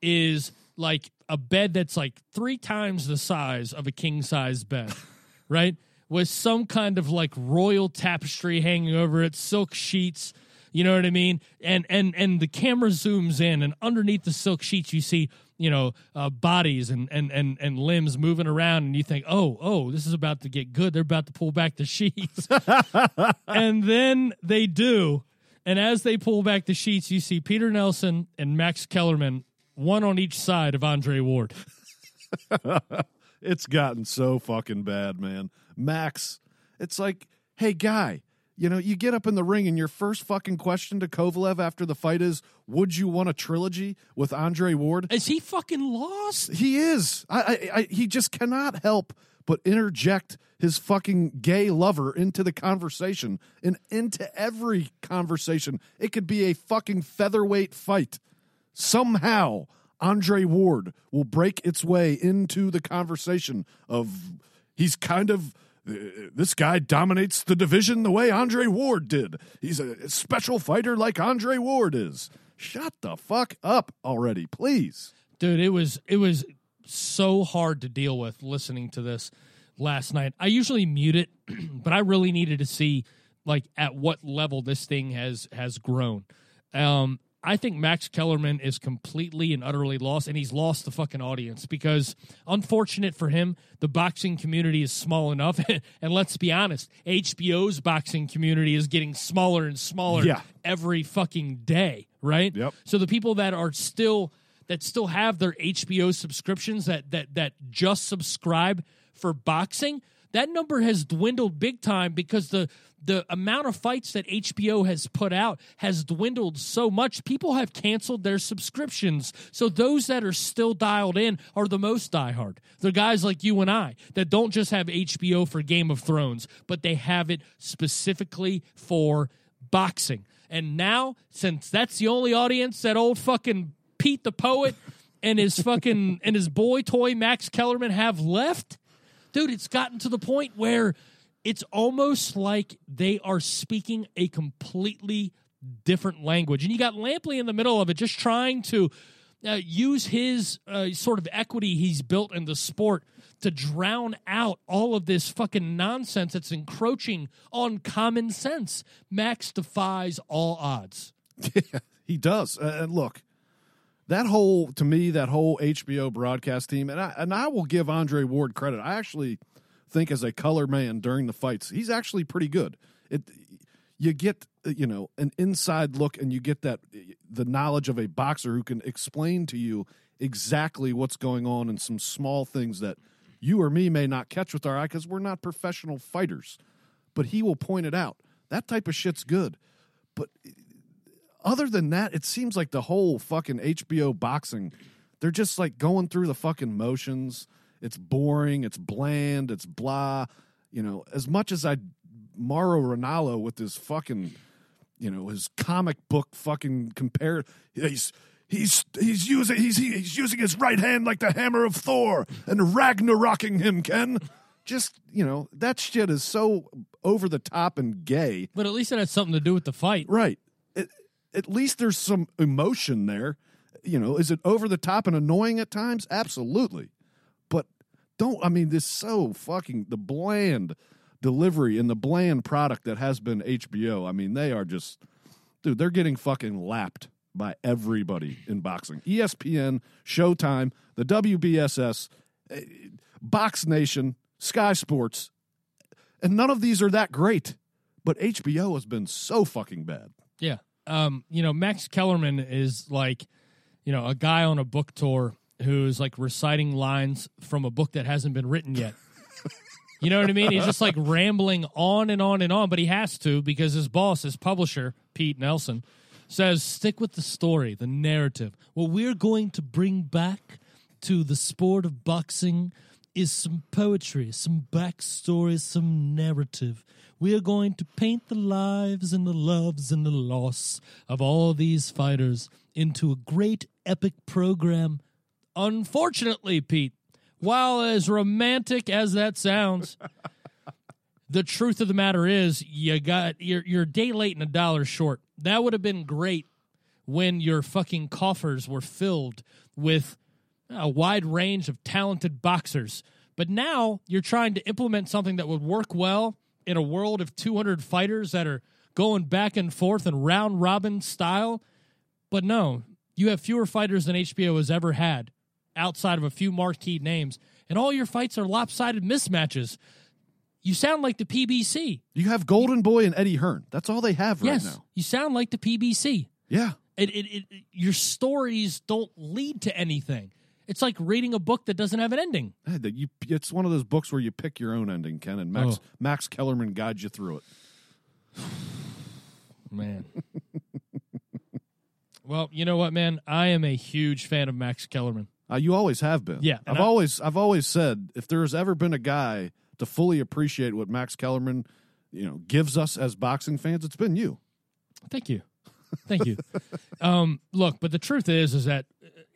is like a bed that's like three times the size of a king size bed, right? With some kind of like royal tapestry hanging over it, silk sheets. You know what I mean? And and and the camera zooms in, and underneath the silk sheets, you see you know uh, bodies and, and and and limbs moving around, and you think, oh oh, this is about to get good. They're about to pull back the sheets, and then they do. And as they pull back the sheets, you see Peter Nelson and Max Kellerman, one on each side of Andre Ward. It's gotten so fucking bad, man. Max, it's like, hey, guy, you know, you get up in the ring and your first fucking question to Kovalev after the fight is, would you want a trilogy with Andre Ward? Is he fucking lost? He is. I, I, I he just cannot help but interject his fucking gay lover into the conversation and into every conversation. It could be a fucking featherweight fight. Somehow, Andre Ward will break its way into the conversation of he's kind of uh, this guy dominates the division the way Andre Ward did. He's a special fighter like Andre Ward is. Shut the fuck up already, please. Dude, it was it was so hard to deal with listening to this last night. I usually mute it, but I really needed to see like at what level this thing has has grown. Um I think Max Kellerman is completely and utterly lost, and he's lost the fucking audience because, unfortunate for him, the boxing community is small enough. and let's be honest, HBO's boxing community is getting smaller and smaller Yeah. every fucking day, right? Yep. So the people that are still that still have their HBO subscriptions that that that just subscribe for boxing, that number has dwindled big time because the the amount of fights that HBO has put out has dwindled so much. People have canceled their subscriptions. So those that are still dialed in are the most diehard. They're guys like you and I that don't just have HBO for Game of Thrones, but they have it specifically for boxing. And now, since that's the only audience that old fucking Pete the Poet and his fucking and his boy toy Max Kellerman have left, dude, it's gotten to the point where it's almost like they are speaking a completely different language. And you got Lampley in the middle of it, just trying to uh, use his uh, sort of equity he's built in the sport to drown out all of this fucking nonsense that's encroaching on common sense. Max defies all odds. he does. Uh, and look, that whole to me, that whole HBO broadcast team, and I and I will give Andre Ward credit. I actually think as a color man during the fights, he's actually pretty good. It you get you know an inside look, and you get that the knowledge of a boxer who can explain to you exactly what's going on and some small things that you or me may not catch with our eye because we're not professional fighters. But he will point it out. That type of shit's good. But other than that, it seems like the whole fucking HBO boxing, they're just like going through the fucking motions. It's boring, it's bland, it's blah. You know, as much as I Mauro Ranallo with his fucking, you know, his comic book fucking compare he's he's he's using he's he's using his right hand like the hammer of Thor and Ragnaroking him, Ken. Just, you know, that shit is so over the top and gay. But at least it has something to do with the fight. Right. At least there's some emotion there. You know, is it over the top and annoying at times? Absolutely. But don't, I mean, this so fucking, the bland delivery and the bland product that has been HBO. I mean, they are just, dude, they're getting fucking lapped by everybody in boxing. ESPN, Showtime, the WBSS, eh, Box Nation, Sky Sports, and none of these are that great. But HBO has been so fucking bad. Yeah. Um, you know, Max Kellerman is like, you know, a guy on a book tour who's like reciting lines from a book that hasn't been written yet. you know what I mean? He's just like rambling on and on and on, but he has to because his boss, his publisher, Pete Nelson, says stick with the story, the narrative. What we're going to bring back to the sport of boxing is some poetry, some backstory, some narrative. We are going to paint the lives and the loves and the loss of all these fighters into a great epic program. Unfortunately, Pete, while as romantic as that sounds, the truth of the matter is you got you're you're day late and a dollar short. That would have been great when your fucking coffers were filled with a wide range of talented boxers. But now you're trying to implement something that would work well in a world of 200 fighters that are going back and forth in round robin style. But no, you have fewer fighters than HBO has ever had outside of a few marquee names, and all your fights are lopsided mismatches. You sound like the PBC. You have Golden Boy and Eddie Hearn. That's all they have right yes, now. you sound like the PBC. Yeah. It, it, it, your stories don't lead to anything. It's like reading a book that doesn't have an ending. You, it's one of those books where you pick your own ending, Ken, and Max Oh. Max Kellerman guides you through it. Man. well, you know what, man? I am a huge fan of Max Kellerman. Uh, you always have been. Yeah, I've I- always I've always said if there's ever been a guy to fully appreciate what Max Kellerman, you know, gives us as boxing fans, it's been you. Thank you. Thank you. um, look, but the truth is, is that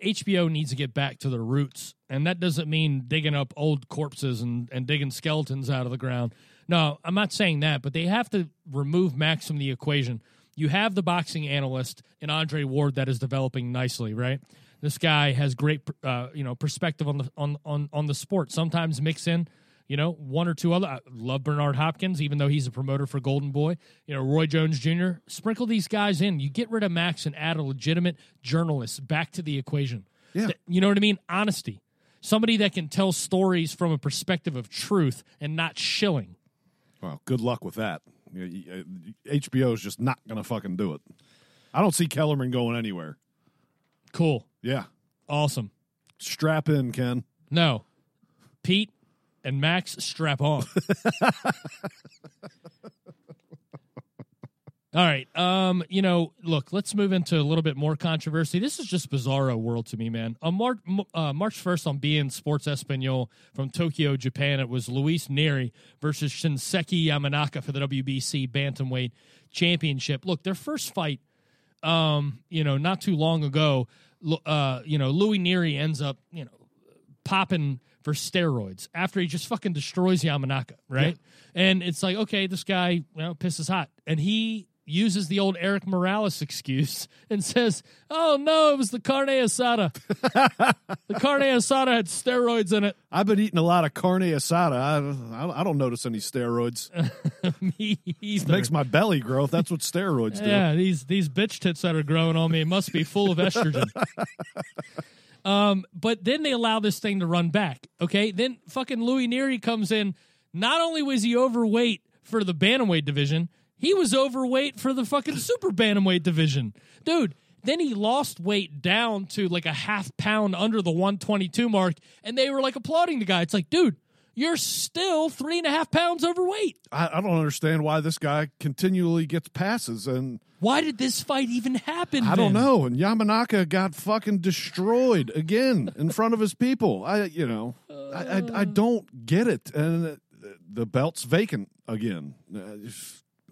HBO needs to get back to their roots, and that doesn't mean digging up old corpses and, and digging skeletons out of the ground. No, I'm not saying that, but they have to remove Max from the equation. You have the boxing analyst in Andre Ward that is developing nicely, right? This guy has great, uh, you know, perspective on the on on on the sport. Sometimes mix in you know, one or two other. I love Bernard Hopkins, even though he's a promoter for Golden Boy. You know, Roy Jones Jr. Sprinkle these guys in. You get rid of Max and add a legitimate journalist back to the equation. Yeah. You know what I mean? Honesty. Somebody that can tell stories from a perspective of truth and not shilling. Well, good luck with that. You- uh, HBO is just not going to fucking do it. I don't see Kellerman going anywhere. Cool. Yeah, Awesome. strap in, Ken. No. Pete and Max strap on. All right. Um, you know, look, let's move into a little bit more controversy. This is just bizarro world to me, man. On March, uh, March 1st on beIN Sports Espanol from Tokyo, Japan, it was Luis Nery versus Shinsuke Yamanaka for the WBC Bantamweight Championship. Look, their first fight um, you know, not too long ago, uh, you know, Louis Nery ends up, you know, popping for steroids after he just fucking destroys Yamanaka, right? And it's like, okay, this guy, you know, pisses hot. And he uses the old Erik Morales excuse and says, oh no, it was the carne asada. the carne asada had steroids in it. I've been eating a lot of carne asada. I, I, don't notice any steroids. Me either. Makes my belly grow. That's what steroids do. Yeah, these these bitch tits that are growing on me must be full of estrogen. Um, but then they allow this thing to run back. Okay, then fucking Louis Nery comes in. Not only was he overweight for the bantamweight division, he was overweight for the fucking super bantamweight division, dude. Then he lost weight down to like a half pound under the 122 mark, and they were like applauding the guy. It's like, dude, you're still three and a half pounds overweight. I, I don't understand why this guy continually gets passes, and Why did this fight even happen? I don't then? know. And Yamanaka got fucking destroyed again in front of his people. I, you know, I, I, I don't get it. And uh, the belt's vacant again. Uh,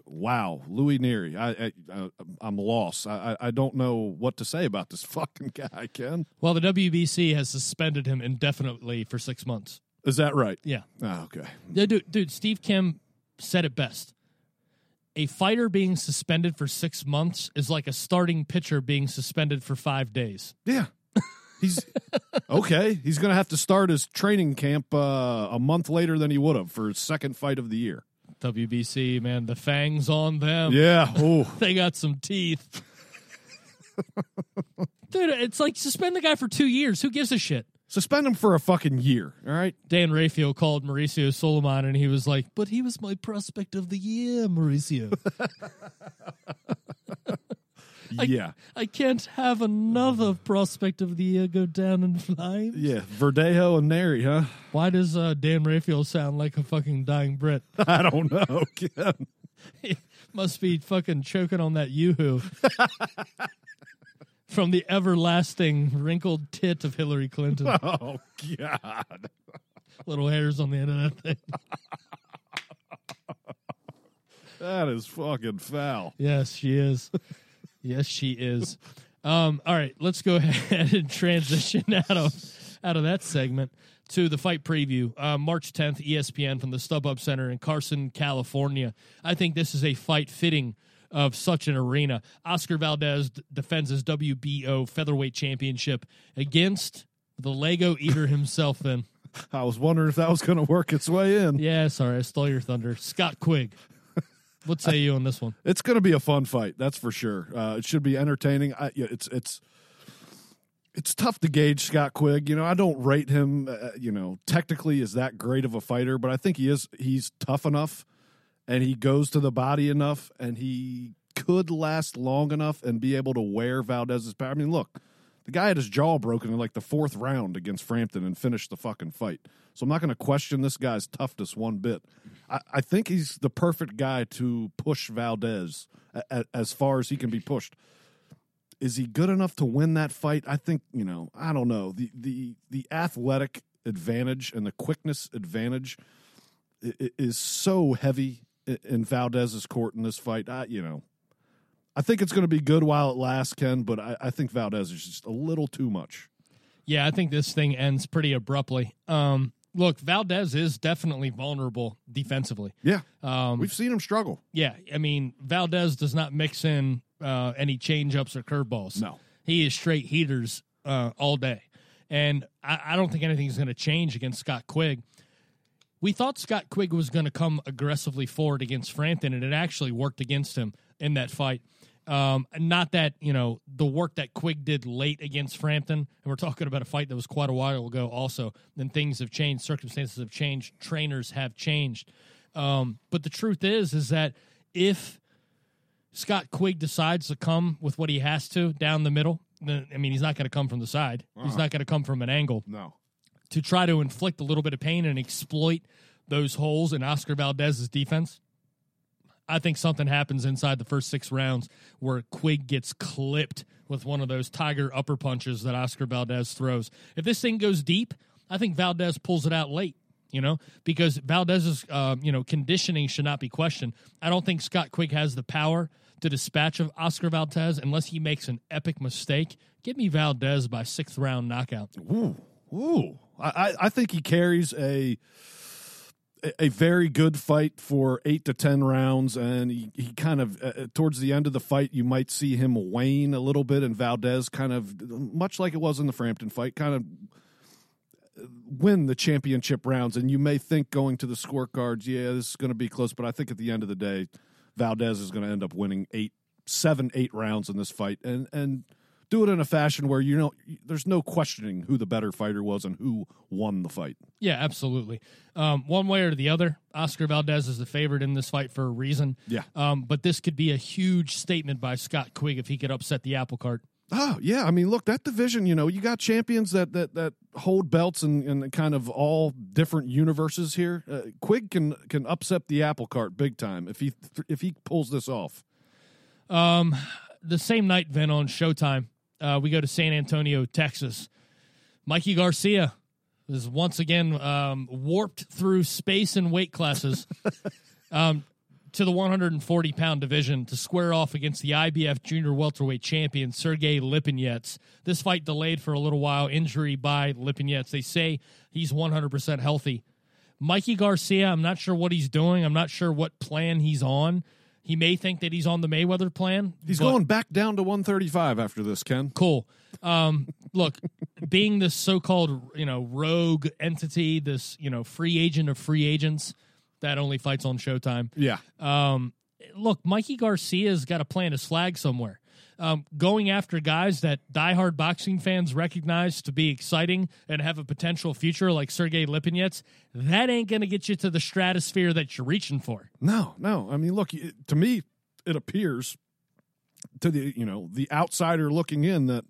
wow, Louis Nery. I, I, I I'm lost. I, I I don't know what to say about this fucking guy. Ken, Well, the WBC has suspended him indefinitely for six months. is that right? Yeah. Oh, okay. Yeah, Dude, dude, Steve Kim said it best. A fighter being suspended for six months is like a starting pitcher being suspended for five days. Yeah. He's okay. He's going to have to start his training camp uh, a month later than he would have for his second fight of the year. WBC, man, the fangs on them. Yeah. Oh, They got some teeth. Dude, it's like suspend the guy for two years. Who gives a shit? Suspend him for a fucking year. All right. Dan Rafael called Mauricio Sulaimán and he was like, But he was my prospect of the year, Mauricio. yeah. I can't have another prospect of the year go down in flames. Yeah. Verdejo and Nery, huh? Why does uh, Dan Rafael sound like a fucking dying Brit? I don't know. Ken. he must be fucking choking on that yoo-hoo. From the everlasting wrinkled tit of Hillary Clinton. Oh God. Little hairs on the end of that thing. That is fucking foul. Yes, she is. yes, she is. Um, all right, let's go ahead and transition out of out of that segment to the fight preview. Uh, March 10th, ESPN from the StubHub Center in Carson, California. I think this is a fight fitting of such an arena. Oscar Valdez d- defends his WBO featherweight championship against the Lego eater himself. Then, I was wondering if that was going to work its way in. yeah, sorry, I stole your thunder. Scott Quigg. What say you on this one? It's going to be a fun fight, that's for sure. Uh, it should be entertaining. I, yeah, it's it's it's tough to gauge Scott Quigg. You know, I don't rate him. Uh, you know, technically is that great of a fighter, but I think he is. He's tough enough, and he goes to the body enough, and he could last long enough and be able to wear Valdez's power. I mean, look, the guy had his jaw broken in like the fourth round against Frampton and finished the fucking fight. So I'm not going to question this guy's toughness one bit. I, I think he's the perfect guy to push Valdez a, a, as far as he can be pushed. Is he good enough to win that fight? I think you know. I don't know the the the athletic advantage and the quickness advantage is so heavy in Valdez's court in this fight. I, you know, I think it's going to be good while it lasts, Ken. But I, I think Valdez is just a little too much. Yeah, I think this thing ends pretty abruptly. Um, look, Valdez is definitely vulnerable defensively. Yeah, Um, we've seen him struggle. yeah, I mean, Valdez does not mix in uh, any change ups or curveballs. No. He is straight heaters uh, all day. And I, I don't think anything's going to change against Scott Quigg. We thought Scott Quigg was going to come aggressively forward against Frampton, and it actually worked against him in that fight. Um, not that you know the work that Quigg did late against Frampton, and we're talking about a fight that was quite a while ago. Also, then things have changed, circumstances have changed, trainers have changed. Um, but the truth is, is that if Scott Quigg decides to come with what he has to down the middle, then I mean he's not going to come from the side. He's not going to come from an angle No, to try to inflict a little bit of pain and exploit those holes in Oscar Valdez's defense. I think something happens inside the first six rounds where Quigg gets clipped with one of those tiger upper punches that Oscar Valdez throws. If this thing goes deep, I think Valdez pulls it out late. You know, because Valdez's uh, you know conditioning should not be questioned. I don't think Scott Quigg has the power to dispatch of Oscar Valdez unless he makes an epic mistake. Give me Valdez by sixth round knockout. Ooh, ooh. I, I- think he carries a a- very good fight for eight to ten rounds, and he, he kind of uh, towards the end of the fight, you might see him wane a little bit, and Valdez kind of much like it was in the Frampton fight, kind of win the championship rounds. And you may think going to the scorecards, yeah, this is going to be close, but I think at the end of the day, Valdez is going to end up winning eight, seven, eight rounds in this fight, and and do it in a fashion where you know there's no questioning who the better fighter was and who won the fight. Yeah, absolutely. Um, one way or the other, Oscar Valdez is the favorite in this fight for a reason. Yeah. Um, but this could be a huge statement by Scott Quigg if he could upset the apple cart. Oh yeah, I mean, look that division. You know, you got champions that that that hold belts and in kind of all different universes here. Uh, Quigg can can upset the apple cart big time if he if he pulls this off. Um, the same night, Vin, on Showtime, uh, we go to San Antonio, Texas. Mikey Garcia is once again um, warped through space and weight classes um, to the 140 pound division to square off against the IBF junior welterweight champion Sergey Lipinets. This fight delayed for a little while, injury by Lipinets. They say he's 100% healthy. Mikey Garcia, I'm not sure what he's doing. I'm not sure what plan he's on. He may think that he's on the Mayweather plan. He's going back down to 135 after this, Ken. cool. Um, look, being this so-called you know rogue entity, this you know free agent of free agents that only fights on Showtime. Yeah, Um, look, Mikey Garcia's got to plant his flag somewhere. Um, going after guys that diehard boxing fans recognize to be exciting and have a potential future, like Sergey Lipinets, that ain't going to get you to the stratosphere that you're reaching for. No, no. I mean, look, it- to me, it appears to the you know the outsider looking in that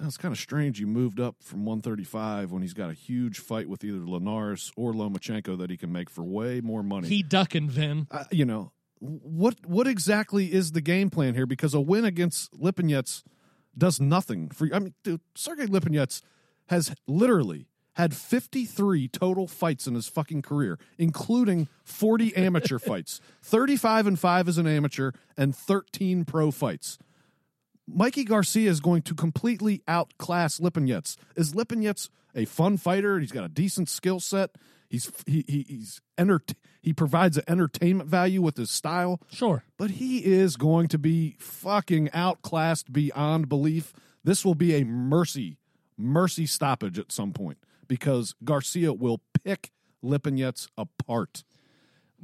oh, it's kind of strange. You moved up from 135 when he's got a huge fight with either Linares or Lomachenko that he can make for way more money. He ducking Vin. uh, you know what what exactly is the game plan here? Because a win against Lipinets does nothing for you. I mean, dude, Sergey Lipinets has literally had 53 total fights in his fucking career, including 40 amateur fights, 35 and 5 as an amateur, and 13 pro fights. Mikey Garcia is going to completely outclass Lipinets. Is Lipinets a fun fighter? He's got a decent skill set. He's he, he he's enter, he provides an entertainment value with his style, Sure. but he is going to be fucking outclassed beyond belief. This will be a mercy mercy stoppage at some point because Garcia will pick Lipinets apart.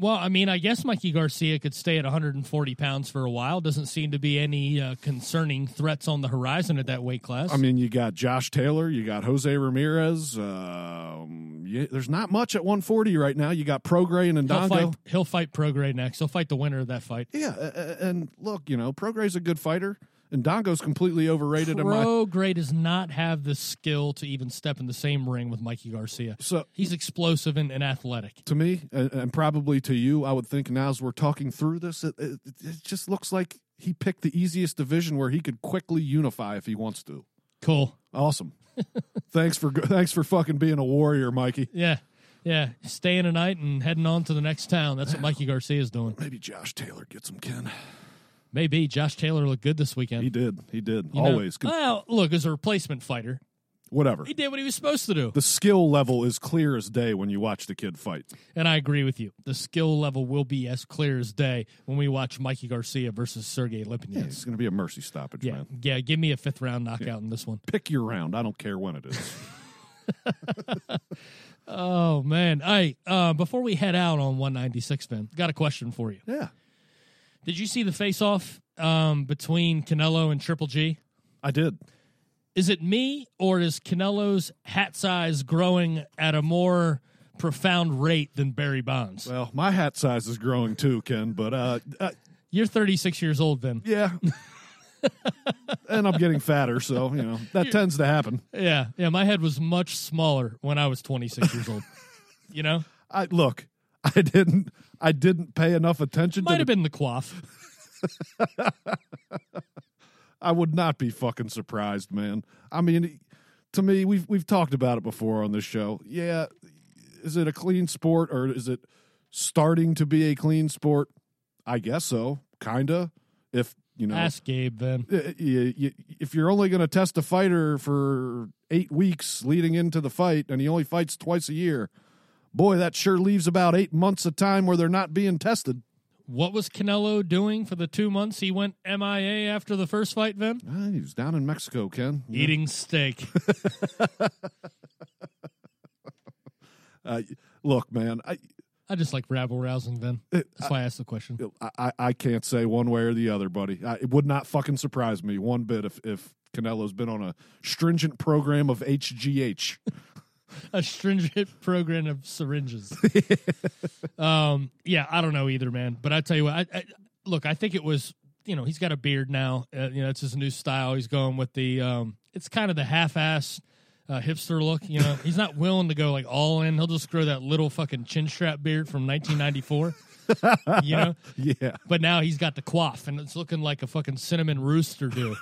Well, I mean, I guess Mikey Garcia could stay at 140 pounds for a while. Doesn't seem to be any uh, concerning threats on the horizon at that weight class. I mean, you got Josh Taylor, you got Jose Ramirez. Um, yeah, there's not much at 140 right now. You got Prograis and he'll fight, he'll fight Prograis next. He'll fight the winner of that fight. Yeah, uh, uh, and look, you know, Prograis's a good fighter, and Dongo's completely overrated. in my, Prograis does not have the skill to even step in the same ring with Mikey Garcia. so He's explosive and, and athletic. to me, and, and probably to you, I would think now as we're talking through this, it, it, it just looks like he picked the easiest division where he could quickly unify if he wants to. Cool. Awesome. thanks for thanks for fucking being a warrior, Mikey. Yeah. Yeah. Staying a night and heading on to the next town. That's what Mikey Garcia is doing. Maybe Josh Taylor gets him, Ken. Maybe Josh Taylor looked good this weekend. He did. He did. You know? Always. Well, look, as a replacement fighter, Whatever. he did what he was supposed to do. The skill level is clear as day when you watch the kid fight. And I agree with you. The skill level will be as clear as day when we watch Mikey Garcia versus Sergey Yeah, it's going to be a mercy stoppage, Yeah, man. yeah. Give me a fifth round knockout in this one. Pick your round. I don't care when it is. Oh man! Hey, uh, before we head out on 196, Ben, got a question for you. yeah, Did you see the face-off um, between Canelo and Triple G? I did. Is it me or is Canelo's hat size growing at a more profound rate than Barry Bonds? Well, my hat size is growing too, Ken. But uh, uh You're 36 years old, Ben. yeah, and I'm getting fatter, so you know that tends to happen. Yeah, yeah. My head was much smaller when I was 26 years old. You know, I look. I didn't. I didn't pay enough attention might to. have The, been the quaff. I would not be fucking surprised, man. I mean, to me, we've we've talked about it before on this show. Yeah, is it a clean sport or is it starting to be a clean sport? I guess so, kinda. If you know, Ask Gabe, you, if you're only going to test a fighter for eight weeks leading into the fight and he only fights twice a year, boy, that sure leaves about eight months of time where they're not being tested. What was Canelo doing for the two months he went MIA after the first fight, Ben? Uh, he was down in Mexico, Ken. Know, Eating steak. Uh, look, man, I, I just like rabble rousing, Ben. That's why I asked the question. I, I- I can't say one way or the other, buddy. I, it would not fucking surprise me one bit if, if Canelo's been on a stringent program of HGH. A stringent program of syringes. um, yeah, I don't know either, man. But I tell you what, I, I, look, I think it was, you know, he's got a beard now. Uh, you know, it's his new style. He's going with the, um, it's kind of the half-ass uh, hipster look. You know, he's not willing to go like all in. He'll just grow that little fucking chin strap beard from 1994. you know, yeah. but now he's got the quaff, and it's looking like a fucking cinnamon rooster, dude.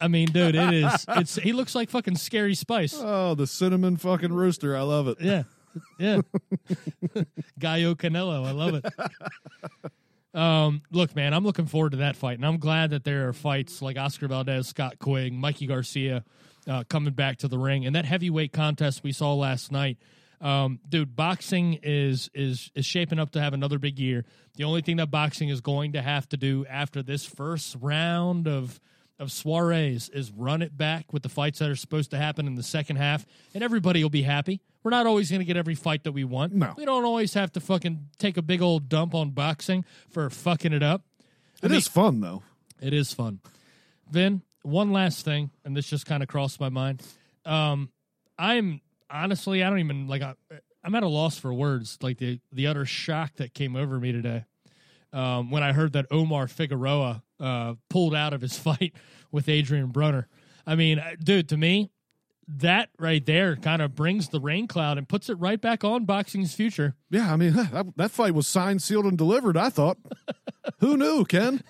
I mean, dude, it is. It's he looks like fucking scary spice. Oh, the cinnamon fucking rooster. I love it. Yeah, yeah. Gallo Canelo, I love it. Um, look, man, I'm looking forward to that fight, and I'm glad that there are fights like Oscar Valdez, Scott Quigg, Mikey Garcia uh, coming back to the ring, and that heavyweight contest we saw last night. Um, dude, boxing is is is shaping up to have another big year. The only thing that boxing is going to have to do after this first round of of soirees is run it back with the fights that are supposed to happen in the second half, and everybody will be happy. We're not always going to get every fight that we want. No. we don't always have to fucking take a big old dump on boxing for fucking it up. It is fun though. It is fun. Vin, one last thing, and this just kind of crossed my mind. Um, I'm honestly, I don't even like. I, I'm at a loss for words. Like the the utter shock that came over me today um, when I heard that Omar Figueroa uh, pulled out of his fight with Adrien Broner. I mean, uh, dude, to me, that right there kind of brings the rain cloud and puts it right back on boxing's future. Yeah, I mean that, that fight was signed, sealed, and delivered. I thought. Who knew, Ken?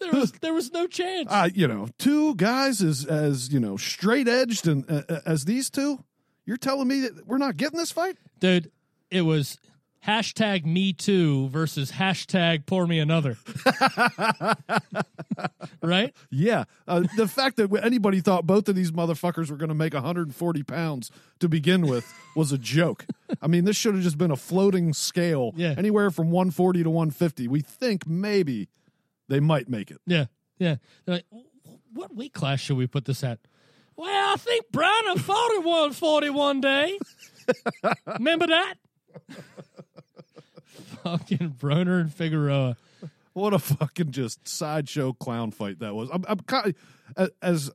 There was there was no chance. Uh, you know, two guys as as you know straight edged and uh, uh, as these two. You're telling me that we're not getting this fight? Dude, it was hashtag me too versus hashtag pour me another. right? Yeah. Uh, the fact that anybody thought both of these motherfuckers were going to make 140 pounds to begin with was a joke. I mean, this should have just been a floating scale, Yeah. anywhere from 140 to 150. We think maybe they might make it. Yeah. Yeah. They're like, what weight class should we put this at? Well, I think Brown fought at 140 one day. Remember that? Fucking Broner and Figueroa. What a fucking just sideshow clown fight that was. I'm, I'm as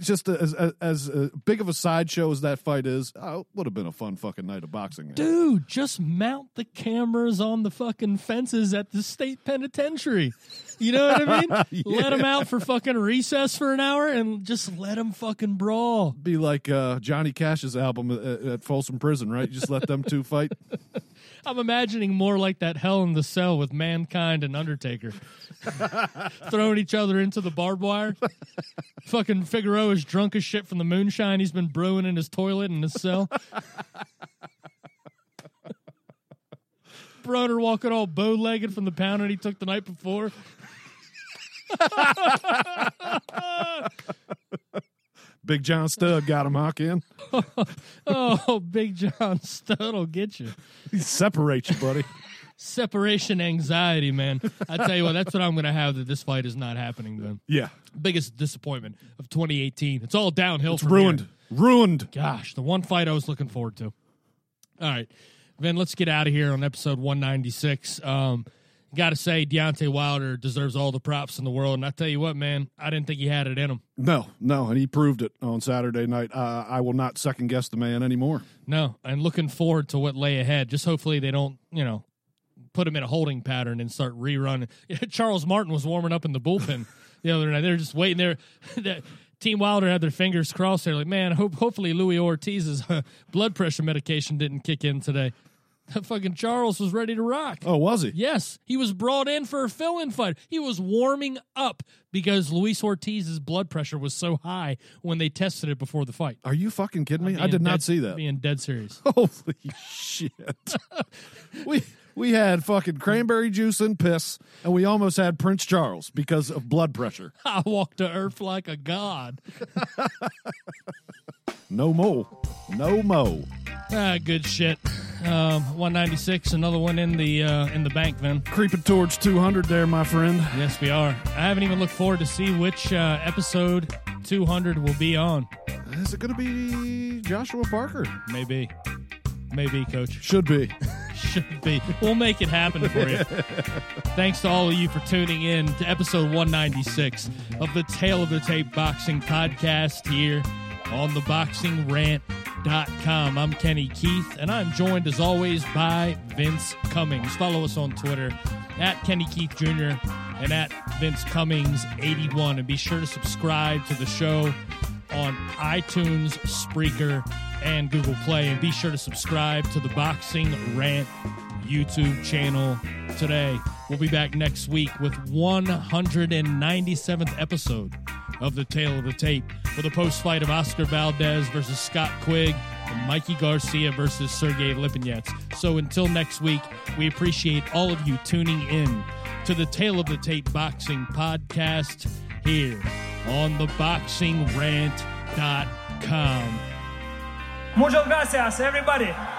just as as, as uh, big of a sideshow as that fight is. Oh, it would have been a fun fucking night of boxing. Dude, just mount the cameras on the fucking fences at the state penitentiary. You know what I mean? Let them out for fucking recess for an hour and just let them fucking brawl. Be like uh, Johnny Cash's album at, at Folsom Prison, right? You just let them two fight. I'm imagining more like that Hell in the Cell with Mankind and Undertaker. Throwing each other into the barbed wire. Fucking Figueroa is drunk as shit from the moonshine he's been brewing in his toilet in his cell. Broner walking all bow legged from the pounding he took the night before. Big John Studd got him, huh, Ken? Oh, Big John Studd will get you. He separates you, buddy. Separation anxiety, man. I tell you what, that's what I'm going to have that this fight is not happening, then. Yeah. Biggest disappointment of 2018. It's all downhill It's from ruined. here. Ruined. Gosh, the one fight I was looking forward to. All right, Vin, let's get out of here on episode 196. Um, Got to say, Deontay Wilder deserves all the props in the world. And I tell you what, man, I didn't think he had it in him. No, no, and he proved it on Saturday night. Uh, I will not second guess the man anymore. No, and looking forward to what lay ahead. Just hopefully they don't, you know, put him in a holding pattern and start rerunning. Charles Martin was warming up in the bullpen the other night. They're just waiting there. The Team Wilder had their fingers crossed. They're like, man, hope, hopefully Louis Ortiz's blood pressure medication didn't kick in today. fucking Charles was ready to rock. Oh, was he? Yes, he was brought in for a fill-in fight. He was warming up because Luis Ortiz's blood pressure was so high when they tested it before the fight. Are you fucking kidding me? I did not see that. Being dead serious. Holy shit. we we had fucking cranberry juice and piss, and we almost had Prince Charles because of blood pressure. I walked to earth like a god. No mo. No mo. Ah, good shit. Um, 196, another one in the uh, in the bank, Vin. Creeping towards 200 there, my friend. Yes, we are. I haven't even looked forward to see which uh, episode 200 will be on. Is it going to be Joshua Parker? Maybe, maybe, Coach. Should be. Should be. We'll make it happen for you. Thanks to all of you for tuning in to episode 196 of the Tale of the Tape Boxing Podcast here on the boxingrant.com. I'm Kenny Keith, and I'm joined as always by Vince Cummings. Follow us on Twitter at Kenny Keith Jr. and at Vince Cummings 81. And be sure to subscribe to the show on iTunes, Spreaker, and Google Play. And be sure to subscribe to the Boxing Rant YouTube channel today. We'll be back next week with 197th episode of the Tale of the Tape with a post fight of Oscar Valdez versus Scott Quigg and Mikey Garcia versus Sergey Lipinets. So until next week, we appreciate all of you tuning in to the Tale of the Tape Boxing Podcast here on the boxingrant.com. Muchas gracias, everybody.